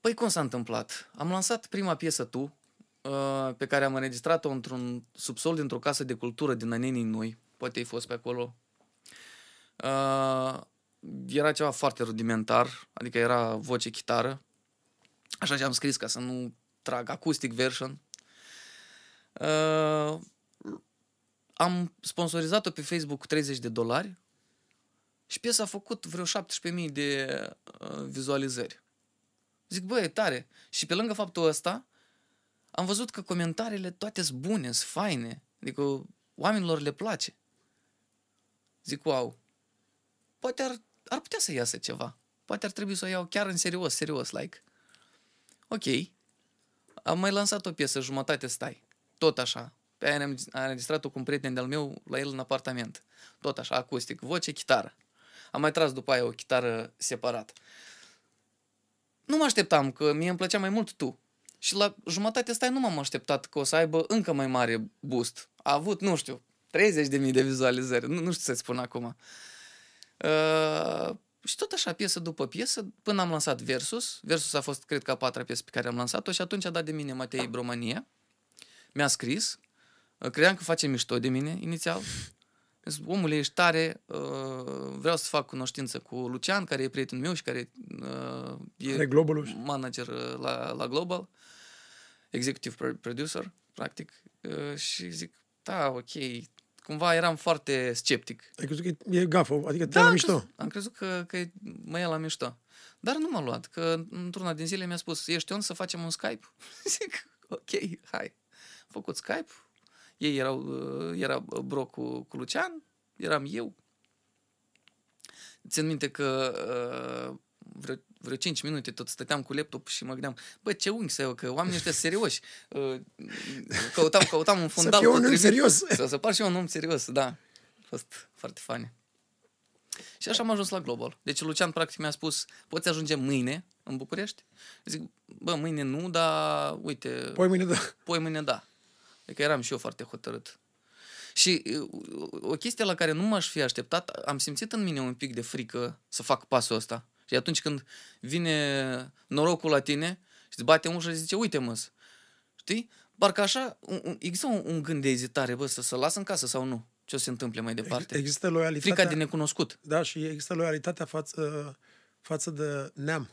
Păi cum s-a întâmplat? Am lansat prima piesă Tu, uh, pe care am înregistrat-o într-un subsol dintr-o casă de cultură din Anenii Noi. Poate ai fost pe acolo. Uh, era ceva foarte rudimentar, adică era voce chitară. Așa și am scris ca să nu trag acoustic version. Uh, am sponsorizat-o pe Facebook cu 30 de dolari și piesa a făcut vreo 17.000 de uh, vizualizări. Zic, băi, e tare. Și pe lângă faptul ăsta, am văzut că comentariile toate sunt bune, sunt faine. Adică oamenilor le place. Zic, wow. Poate ar, ar putea să iasă ceva. Poate ar trebui să o iau chiar în serios, serios, like. Ok. Am mai lansat o piesă, jumătate stai. Tot așa. Pe aia am am înregistrat-o cu un prieten de-al meu la el în apartament. Tot așa, acustic, voce, chitară. Am mai tras după aia o chitară separat nu mă așteptam, că mie îmi plăcea mai mult tu. Și la jumătate stai nu m-am așteptat că o să aibă încă mai mare boost. A avut, nu știu, 30.000 de vizualizări, nu, nu știu să-ți spun acum. Uh, Și tot așa, piesă după piesă, până am lansat Versus. Versus a fost, cred că, a patra piesă pe care am lansat-o și atunci a dat de mine Matei Bromania. Mi-a scris. Credeam că face mișto de mine, inițial. Zis, omule, ești tare, uh, vreau să fac cunoștință cu Lucian, care e prietenul meu și care uh, e Are Globalul și- manager uh, la, la Global, executive pro- producer, practic. Uh, și zic, da, ok. Cumva eram foarte sceptic. Ai crezut că e gafă, adică te Da, la am mișto. crezut, am crezut că, că mă ia la mișto. Dar nu m-a luat, că într-una din zile mi-a spus, ești on să facem un Skype? Zic, ok, hai. Am făcut Skype, ei erau, uh, era Bro cu, cu Lucian, eram eu. Țin minte că uh, vreo, vreo 5 minute tot stăteam cu laptop și mă gândeam, bă, ce unghi să iau, că oamenii ăștia sunt serioși. Uh, căutam, căutam un fundal fie un om potrivit. serios. Să, să par și eu un om serios, da. A fost foarte funny. Și așa am ajuns la Global. Deci Lucian practic mi-a spus, poți ajunge mâine în București? Zic, bă, mâine nu, dar uite, Păi mâine da. poi mâine da. Adică eram și eu foarte hotărât. Și uh, o chestie la care nu m-aș fi așteptat, am simțit în mine un pic de frică să fac pasul ăsta. Și atunci când vine norocul la tine și îți bate în ușă și zice, uite mă știi? Parcă așa, un, un, există un, un gând de ezitare, bă, să, să las în casă sau nu? Ce o să se întâmple mai departe? Există loialitatea. Frica de necunoscut Da, și există loialitatea față, față de neam.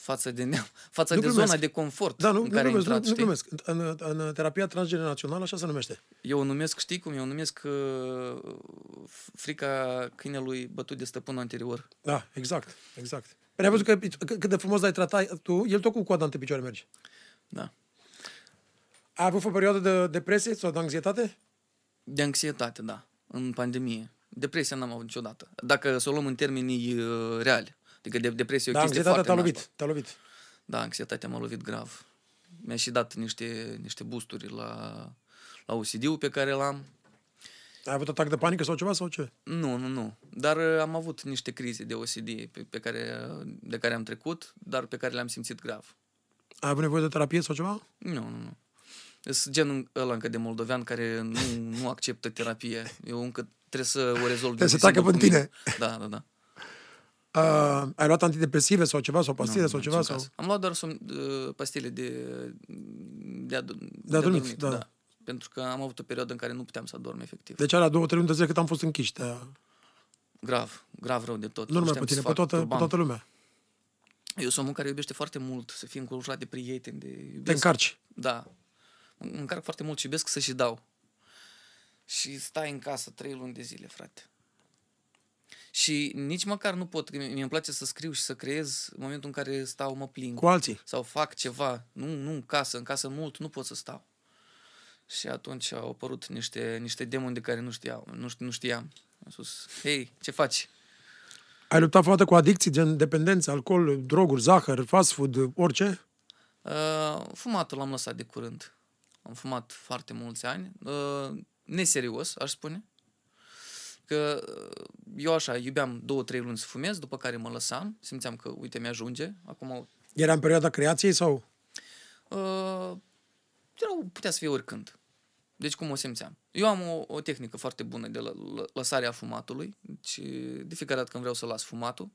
Față de neam, față Nu de glumesc. zona de confort Da, nu, în nu care ai glumesc, nu, intrat, nu știi? glumesc. În, în, în terapia transgenerațională așa se numește. Eu o numesc, știi cum? Eu o numesc uh, frica câinelui bătut de stăpânul anterior. Da, exact, exact. Păi ai văzut că, că, cât de frumos l-ai tratat tu, el tot cu coada între picioare merge. Da. Ai avut o perioadă de depresie sau de anxietate? De anxietate, da. În pandemie. Depresia n-am avut niciodată. Dacă să o luăm în termenii uh, reali. Adică de, depresie e o Da, chestie anxietatea foarte te-a nașpa. lovit, te-a lovit. Da, anxietatea m-a lovit grav. Mi-a și dat niște, niște boosturi la, la OCD-ul pe care l-am. Ai avut atac de panică sau ceva sau ce? Nu, nu, nu. Dar uh, am avut niște crize de OCD pe, pe care, uh, de care am trecut, dar pe care le-am simțit grav. Ai avut nevoie de terapie sau ceva? Nu, nu, nu. Sunt genul ăla încă de moldovean care nu, nu acceptă terapie. Eu încă trebuie să o rezolv. Trebuie să de tacă singur pe cu mine. tine. Da, da, da. Uh, ai luat antidepresive sau ceva, sau pastile Nu, sau în ceva? niciun Sau... caz. Am luat doar som, uh, pastile de, de, adu- de, adormit, da. Pentru că am avut o perioadă în care nu puteam să adorm efectiv. Deci alea două, trei luni de zile cât am fost închiși. Te... Grav, grav rău de tot. Nu numai știam pe tine, să pe fac, toată, pe turbam. toată lumea. Eu sunt om care iubește foarte mult să fie înconjurat de prieteni, de iubesc. Te încarci. Da. Mă încarc foarte mult și iubesc să și dau. Și stai în casă trei luni de zile, frate. Și nici măcar nu pot, că mie îmi place să scriu și să creez în momentul în care stau, mă plimb. Cu alții. Sau fac ceva. Nu, nu în casă, în casă mult, nu pot să stau. Și atunci au apărut niște, niște demoni de care nu știam. Nu, ști- nu știam. Am spus, hei, ce faci? Ai luptat vreodată cu adicții, gen dependență, alcool, droguri, zahăr, fast food, orice? Uh, fumatul l-am lăsat de curând. Am fumat foarte mulți ani. Uh, neserios, aș spune. Că uh, eu așa, iubeam două, trei luni să fumez, după care mă lăsam. Simțeam că, uite, mi-ajunge. Acum, Era în perioada creației sau? uh, erau, putea să fie oricând. Deci cum o simțeam? Eu am o, o tehnică foarte bună de lă, lă, lăsarea fumatului. Deci de fiecare dată când vreau să las fumatul,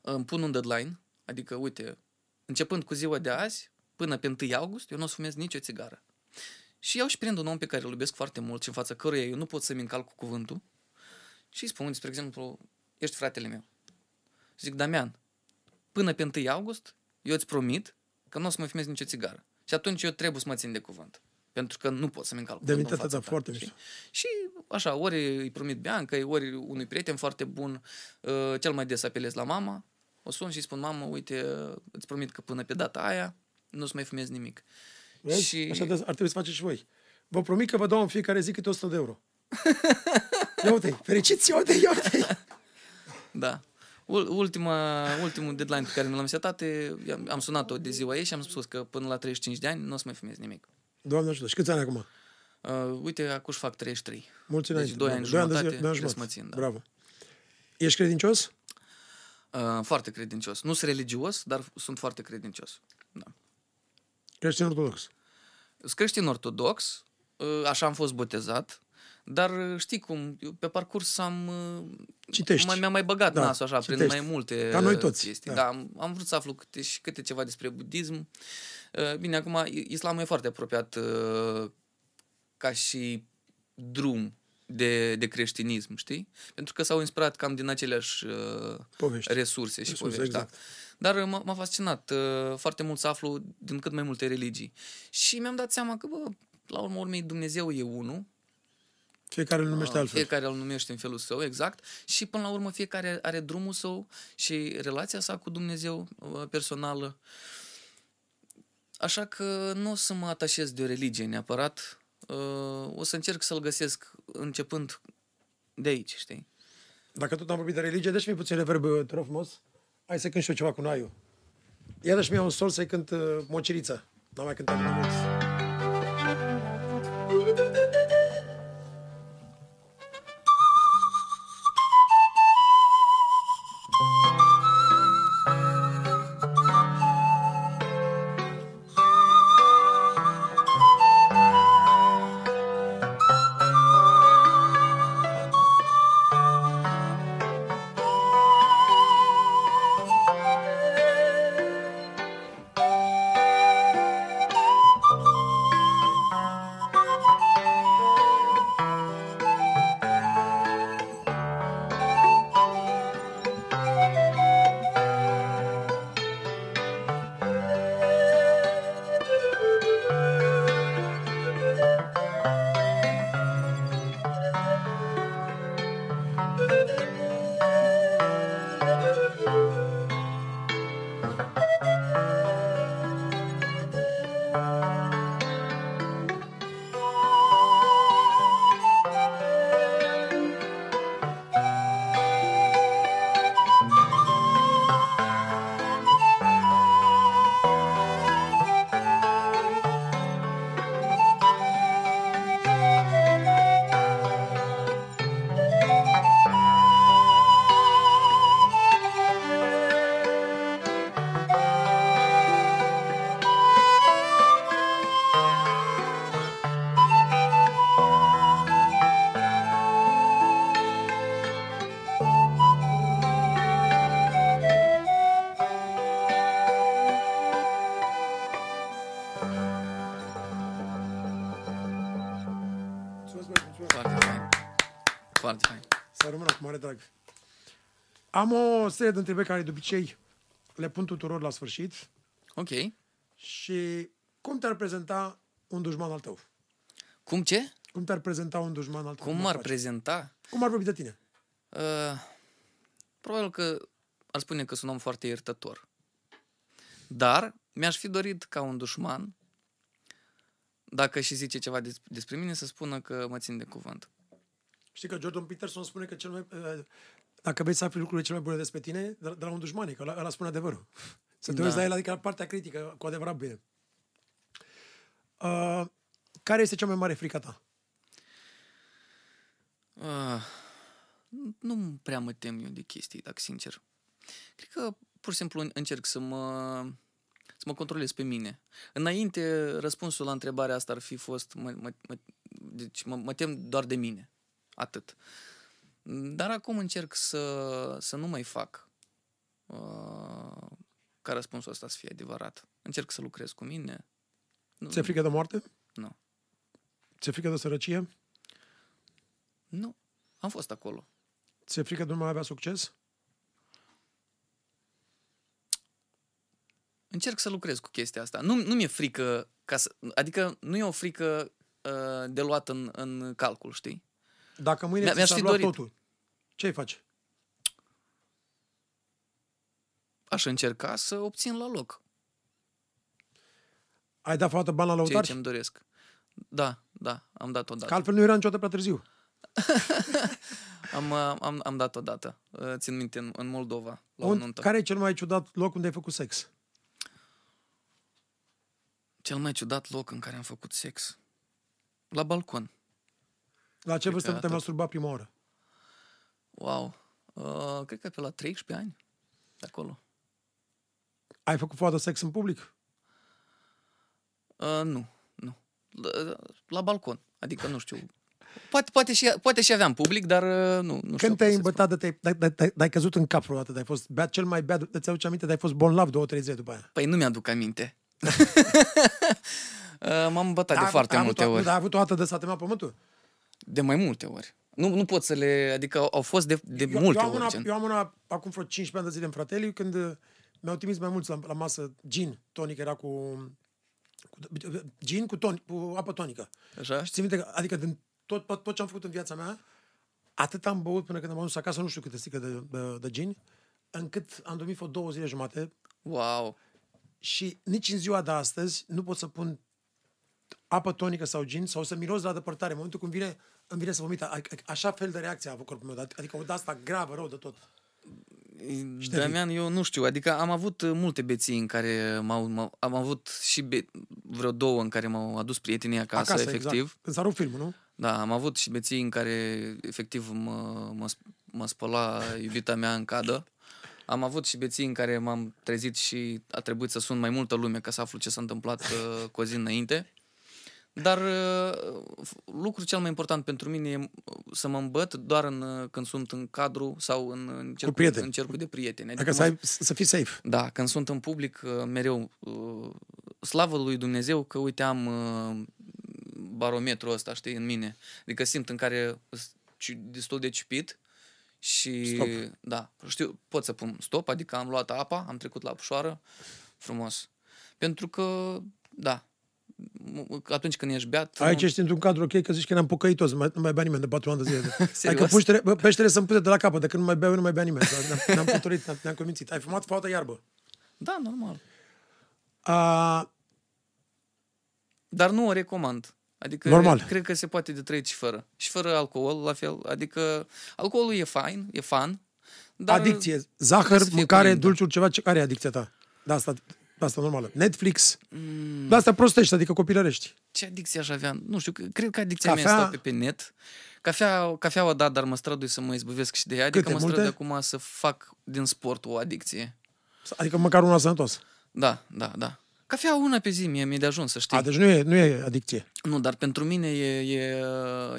îmi pun un deadline. Adică, uite, începând cu ziua de azi, până pe 1 august, eu nu o să fumez nicio țigară. Și iau și prind un om pe care îl iubesc foarte mult și în fața căruia eu nu pot să-mi încalc cu cuvântul și îi spun, spre exemplu, ești fratele meu. Zic, Damian, până pe 1 august, eu îți promit că nu o să mă fumez nicio țigară. Și atunci eu trebuie să mă țin de cuvânt. Pentru că nu pot să-mi încalc cuvântul în Demnitatea fața ta, ta, foarte știi? mișto. Și așa, ori îi promit Bianca, ori unui prieten foarte bun, uh, cel mai des apelez la mama, o sun și îi spun, mamă, uite, îți promit că până pe data aia nu o să mai fumez nimic. Vezi? Și Așa de, ar trebui să faceți și voi. Vă promit că vă dau în fiecare zi câte 100 de euro. Ia uite fericiți, ia uite, ia uite. Da. Ul- Ultima, ultimul deadline pe care mi l-am setat, e- i-am- am sunat-o de ziua ei și am spus că până la 35 de ani nu o să mai fumez nimic. Doamne ajută. Și câți ani acum? Uh, uite, acum își fac 33. Mulți Deci înainte. doi ani Bravo. jumătate de zile, doi ani trebuie să mă jumătate. țin, da. Bravo. Ești credincios? Uh, foarte credincios. Nu sunt religios, dar sunt foarte credincios. Da. Creștin ortodox. Sunt creștin ortodox, uh, așa am fost botezat, Dar uh, știi cum, eu pe parcurs am... uh, Citești. Mai, mi-am mai băgat Da, nasul așa prin citești. mai multe Ca noi uh, toți, chestii. da. Da, am, am vrut să aflu câte, și câte ceva despre budism. Uh, Bine, acum i- islamul e foarte apropiat uh, ca și drum de, de creștinism, știi? Pentru că s-au inspirat cam din aceleași uh, Povești. resurse și Resurse, povești. exact. Da. Dar uh, m-a, m-a fascinat uh, foarte mult să aflu din cât mai multe religii. Și mi-am dat seama că, bă, la urmă urmei, Dumnezeu e unul, Fiecare îl numește altfel. fiecare îl numește în felul său, exact, și până la urmă fiecare are drumul său și relația sa cu Dumnezeu uh, personală. Așa că nu o să mă atașez de o religie neapărat, uh, o să încerc să-l găsesc începând de aici, știi? Dacă tot am vorbit de religie, dă-și mi puțin reverb, te rog frumos. Hai să cânt și eu ceva cu Naiu. Ia dă-și mie un sol să-i cânt uh, Mocirița. N-am mai cântat de mult. Am o serie de întrebări care de obicei le pun tuturor la sfârșit Ok. și cum te-ar prezenta un dușman al tău? Cum ce? Cum te-ar prezenta un dușman al tău? Cum ar m-ar face? prezenta? Cum ar vorbi de tine? Uh, probabil că ar spune că sunt om foarte iertător. Dar mi-aș fi dorit ca un dușman, dacă și zice ceva des- despre mine, să spună că mă țin de cuvânt. Știi că Jordan Peterson spune că cel mai, uh, dacă vrei să afli lucrurile cele mai bune despre tine, de, de la un dușman, e, că ăla, ăla spune adevărul. Să te Da. uiți la el, adică la partea critică, cu adevărat bine. Uh, care este cea mai mare frică ta? Uh, nu prea mă tem eu de chestii, dacă sincer. Cred că pur și simplu încerc să mă, să mă controlez pe mine. Înainte, răspunsul la întrebarea asta ar fi fost, mă, mă, mă, deci mă, mă tem doar de mine. Atât. Dar acum încerc să, să nu mai fac uh, ca răspunsul ăsta să fie adevărat. Încerc să lucrez cu mine. Nu, Ți-e frică de moarte? Nu. Ți-e frică de sărăcie? Nu. Am fost acolo. Ți-e frică de nu mai avea succes? încerc să lucrez cu chestia asta. Nu, nu mi-e frică, ca să, adică nu e o frică uh, de luat în, în calcul, știi? Dacă mâine Mi-a- ți mi-aș s-ar fi lua dorit. totul, ce-ai face? Aș încerca să obțin la loc Ai dat vreodată bani la ceea lăutari? ce îmi doresc. Da, da, am dat odată. Că altfel nu era niciodată prea târziu. Am, uh, am, am dat odată, uh, țin minte, în, în Moldova, la o Un, nuntă. care e cel mai ciudat loc unde ai făcut sex? Cel mai ciudat loc în care am făcut sex. La balcon. La ce vârstă că nu te-ai atât. masturbat prima oară? Wow. Uh, cred că pe la 13 ani. De acolo. Ai făcut foadă sex în public? Uh, nu, nu. La, la balcon. Adică, nu știu, Poate, poate, și, poate și aveam public, dar uh, nu, nu știu. Când cum te-ai să îmbătat, de te-ai, de, de, de, de-ai căzut în cap vreodată, de-ai fost beat cel mai beat, îți aduce aminte, de-ai fost bonlav două, trei zile după aia. spun. Păi nu mi-aduc aminte. Uh, M-am bătat de Ai- foarte ai multe avut, o- ori. Dar ai avut o dată de s-a temat pământul? De mai multe ori. Nu, nu pot să le... Adică au- au fost de, de eu, multe eu am ori. una, gen. eu am una acum vreo 15 ani de zile în Frateliu, când uh, mi-au trimis mai mulți la, la masă gin tonic, era cu, cu gin cu, ton, cu apă tonică. Așa? Și țin minte că, adică din tot, tot, tot ce am făcut în viața mea, atât am băut până când am ajuns acasă, nu știu câte sticle de, de, de gin, încât am dormit vreo două zile jumate Wow. și nici în ziua de astăzi nu pot să pun apă tonică sau gin sau să miros la depărtare. În momentul când vine, îmi vine să vomit. A- a- Așa fel de reacție a avut corpul meu. Adică o de asta gravă, rău de tot. Damian, eu nu știu, adică am avut uh, multe beții în care m-au, m-au am avut și be, vreo două în care m-au adus prietenii acasă, Acasă, efectiv. exact. Când s-a rupt filmul, nu? Da, am avut și beții în care efectiv mă, mă, sp- mă spăla iubita mea în cadă. Am avut și beții în care m-am trezit și a trebuit să sun mai multă lume ca să aflu ce s-a întâmplat uh, cu o zi înainte. Dar uh, lucrul cel mai important pentru mine e uh, să mă îmbăt doar în, uh, când sunt în cadru sau în, în, cercul, prieteni. în cercul de prieteni. Adică mă- să, ai, să fii safe. da, când sunt în public, uh, mereu, uh, slavă lui Dumnezeu că, uite, am uh, barometrul ăsta, știi, în mine. Adică simt în care sunt destul de ciupit și, Stop. da, știu, pot să pun stop, adică am luat apa, am trecut la apșoară, frumos. Pentru că, da, m- atunci când ești beat... Aici nu- ești într-un cadru ok, că zici că ne-am pocăit toți, nu mai, nu mai bea nimeni de patru ani de zile. Serios? adică puștere, bă, peștele să-mi pute de la capăt, de când nu mai beau, eu, nu mai bea nimeni. Ne-am, ne-am potorit, ne-am, ne-am convințit. Ai fumat foarte iarbă. Da, normal. A, Dar nu o recomand. Adică Normal. cred că se poate de trăit și fără. Și fără alcool, la fel. Adică alcoolul e fain, e fan. Dar adicție, zahăr, trebuie să fie mâncare, curent, da. dulciuri, ceva, ce, care e adicția ta? De asta, de asta normală. Netflix. Mm. De asta prostești, adică copilărești. Ce adicție aș avea? Nu știu, că- cred că adicția Cafea? mea stă pe, pe net. Cafea, cafeaua, da, dar mă strădui să mă izbăvesc și de ea. Adică Câte, mă strădui multe? acum să fac din sport o adicție. Adică măcar una sănătoasă. Da, da, da. Cafea una pe zi mie mi-e de ajuns, să știi. A, deci nu e, nu e adicție. Nu, dar pentru mine e, e,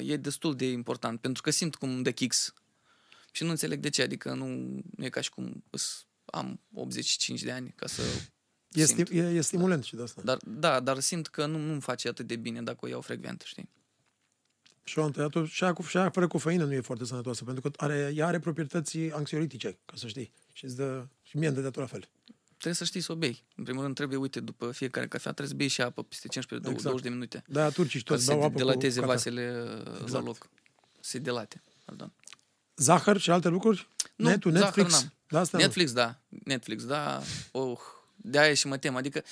e destul de important, pentru că simt cum de kicks. Și nu înțeleg de ce, adică nu, nu e ca și cum îs, am 85 de ani ca să E, simt. sti, e, e stimulant și de asta. Dar, da, dar simt că nu, nu-mi face atât de bine dacă o iau frecvent, știi? Și, eu am tăiat-o, și, aia cu, și aia fără cofeină nu e foarte sănătoasă, pentru că are, ea are proprietăți anxiolitice, ca să știi. Și, îți dă, și mie îmi dă de la fel. Trebuie să știi să o bei. În primul rând trebuie, uite, după fiecare cafea trebuie să bei și apă peste 15-20 Exact. de minute. De-aia turcii și Ca toți să beau se apă delateze cu cafea. vasele exact. la Exact. loc. Se delate, pardon. Zahăr și alte lucruri? Nu, Netul, zahăr Netflix? n-am. Da, asta Netflix, da. Netflix, da. Oh, de aia și mă tem. Adică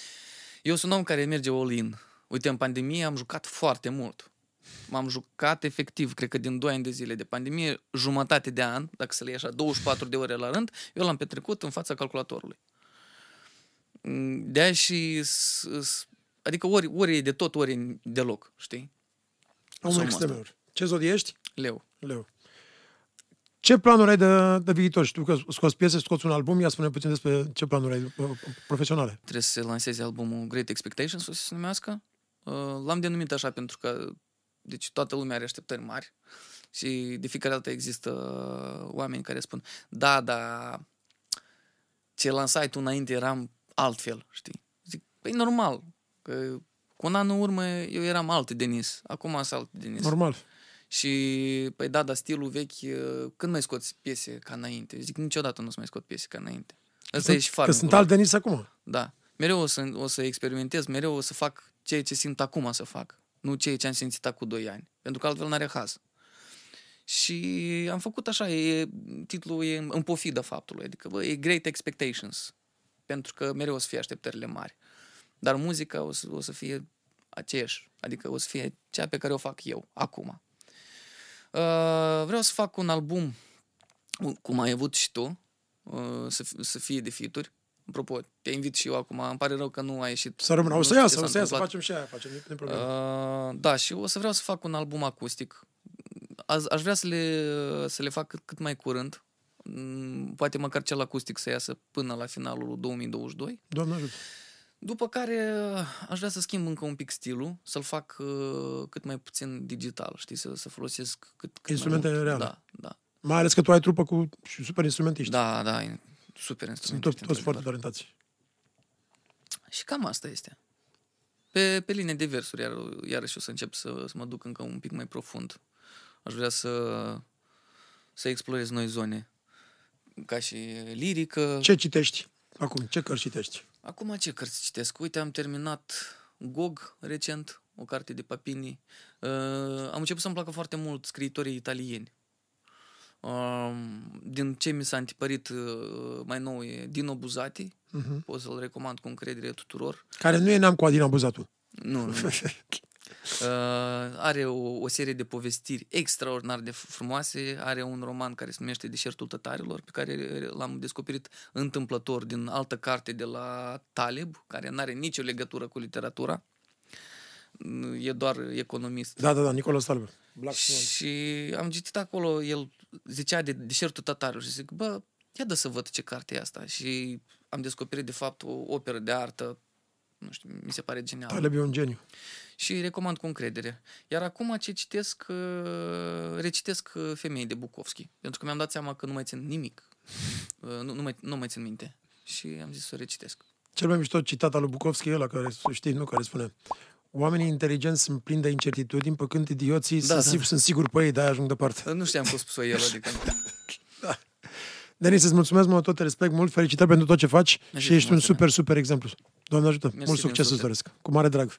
eu sunt un om care merge all-in. Uite, în pandemie am jucat foarte mult. M-am jucat efectiv, cred că din 2 ani de zile de pandemie, jumătate de an, dacă să le iei așa, 24 de ore la rând, eu l-am petrecut în fața calculatorului. Mm, De aia și... s- s- Adică ori, ori e de tot, ori e deloc, știi? nu. Omul Somul extremelor. Ce zodie ești? Leu. Leu. Ce planuri ai de, de viitor? Știu că scoți piese, scoți un album, ia spune puțin despre ce planuri ai uh, profesionale. trebuie să se lanseze albumul Great Expectations, o să se numească. Uh, L-am denumit așa pentru că deci toată lumea are așteptări mari și de fiecare dată există oameni care spun da, da, ce lansai tu înainte eram altfel, știi? Zic, păi normal, că cu un an în urmă eu eram alt Denis, acum sunt alt Denis. Normal. Și, păi da, dar stilul vechi, uh, când mai scoți piese ca înainte? Zic, niciodată nu o să mai scot piese ca înainte. Asta e și Că farmecul sunt lor. alt Denis acum. Da. Mereu o să, o să experimentez, mereu o să fac ceea ce simt acum să fac, nu ceea ce am simțit acum 2 ani, pentru că altfel n-are haz. Și am făcut așa, e, titlul e în pofidă faptului, adică bă, e Great Expectations, pentru că mereu o să fie așteptările mari. Dar muzica o să, o să fie aceeași, adică o să fie cea pe care o fac eu, acum. Uh, vreau să fac un album, cum ai avut și tu, uh, să, f- să fie de fituri. Apropo, te invit și eu acum, îmi pare rău că nu a ieșit. Să rămână. O nu să știu iasă, ce o s-a să iasă, întâmplat. facem și aia, facem, nu e problemă. Uh, da, și o să vreau să fac un album acustic. Aș, aș vrea să le, să le fac cât, cât mai curând. Mm, Poate măcar cel acustic să iasă până la finalul 2022. Doamne ajută. După care aș vrea să schimb încă un pic stilul, să-l fac uh, cât mai puțin digital, știi, să, să folosesc cât, cât Instrumente mai mult. reale. Da, da. Mai ales că tu ai trupă cu și super instrumentiști. Da, da, e super Sunt instrument. toți, toți foarte talentați. Și cam asta este. Pe, pe linie de versuri, iar, iarăși o să încep să, să mă duc încă un pic mai profund. Aș vrea să, să explorez noi zone, ca și lirică. Ce citești acum? Ce cărți citești? Acum ce cărți citesc? Uite, am terminat Gog recent, o carte de Papini. Uh, am început să-mi placă foarte mult scriitorii italieni. Uh, din ce mi s-a antipărit uh, mai nou e Dino Buzati. Mhm. Pot să-l recomand cu încredere tuturor. Care nu e neam cu Adina Buzatu. Nu, nu. nu. Uh, are o, o serie de povestiri extraordinar de frumoase, are un roman care se numește Deșertul Tătarilor, pe care l-am descoperit întâmplător din altă carte de la Taleb, care nu are nicio legătură cu literatura. E doar economist. Da, da, da, Nicola Stalber. Black Swan. Și am citit acolo, el zicea de Deșertul Tătarilor și zic, bă, ia dă să văd ce carte e asta. Și am descoperit, de fapt, o operă de artă, nu știu, mi se pare genială Taleb e un geniu. și îi recomand cu încredere. Iar acum ce citesc, uh, recitesc uh, Femei de Bukovski, pentru că mi-am dat seama că nu mai țin nimic, Uh, nu, nu, mai, nu mai țin minte și am zis să recitesc. Cel mai mișto citat al lui Bukowski e ăla care, știți, nu, care spune Oamenii inteligenți sunt plini de incertitudini, pe când idioții Da, sunt, da. sigur, sunt siguri pe ei, de-aia ajung departe. Uh, Nu știam că o spus-o el, adică... Denis, îți mulțumesc mult, tot te respect mult, felicitări pentru tot ce faci Mersi și ești un frumos, super, super exemplu. Doamne ajută, Mersi mult din succes îți suflet. doresc. Cu mare drag.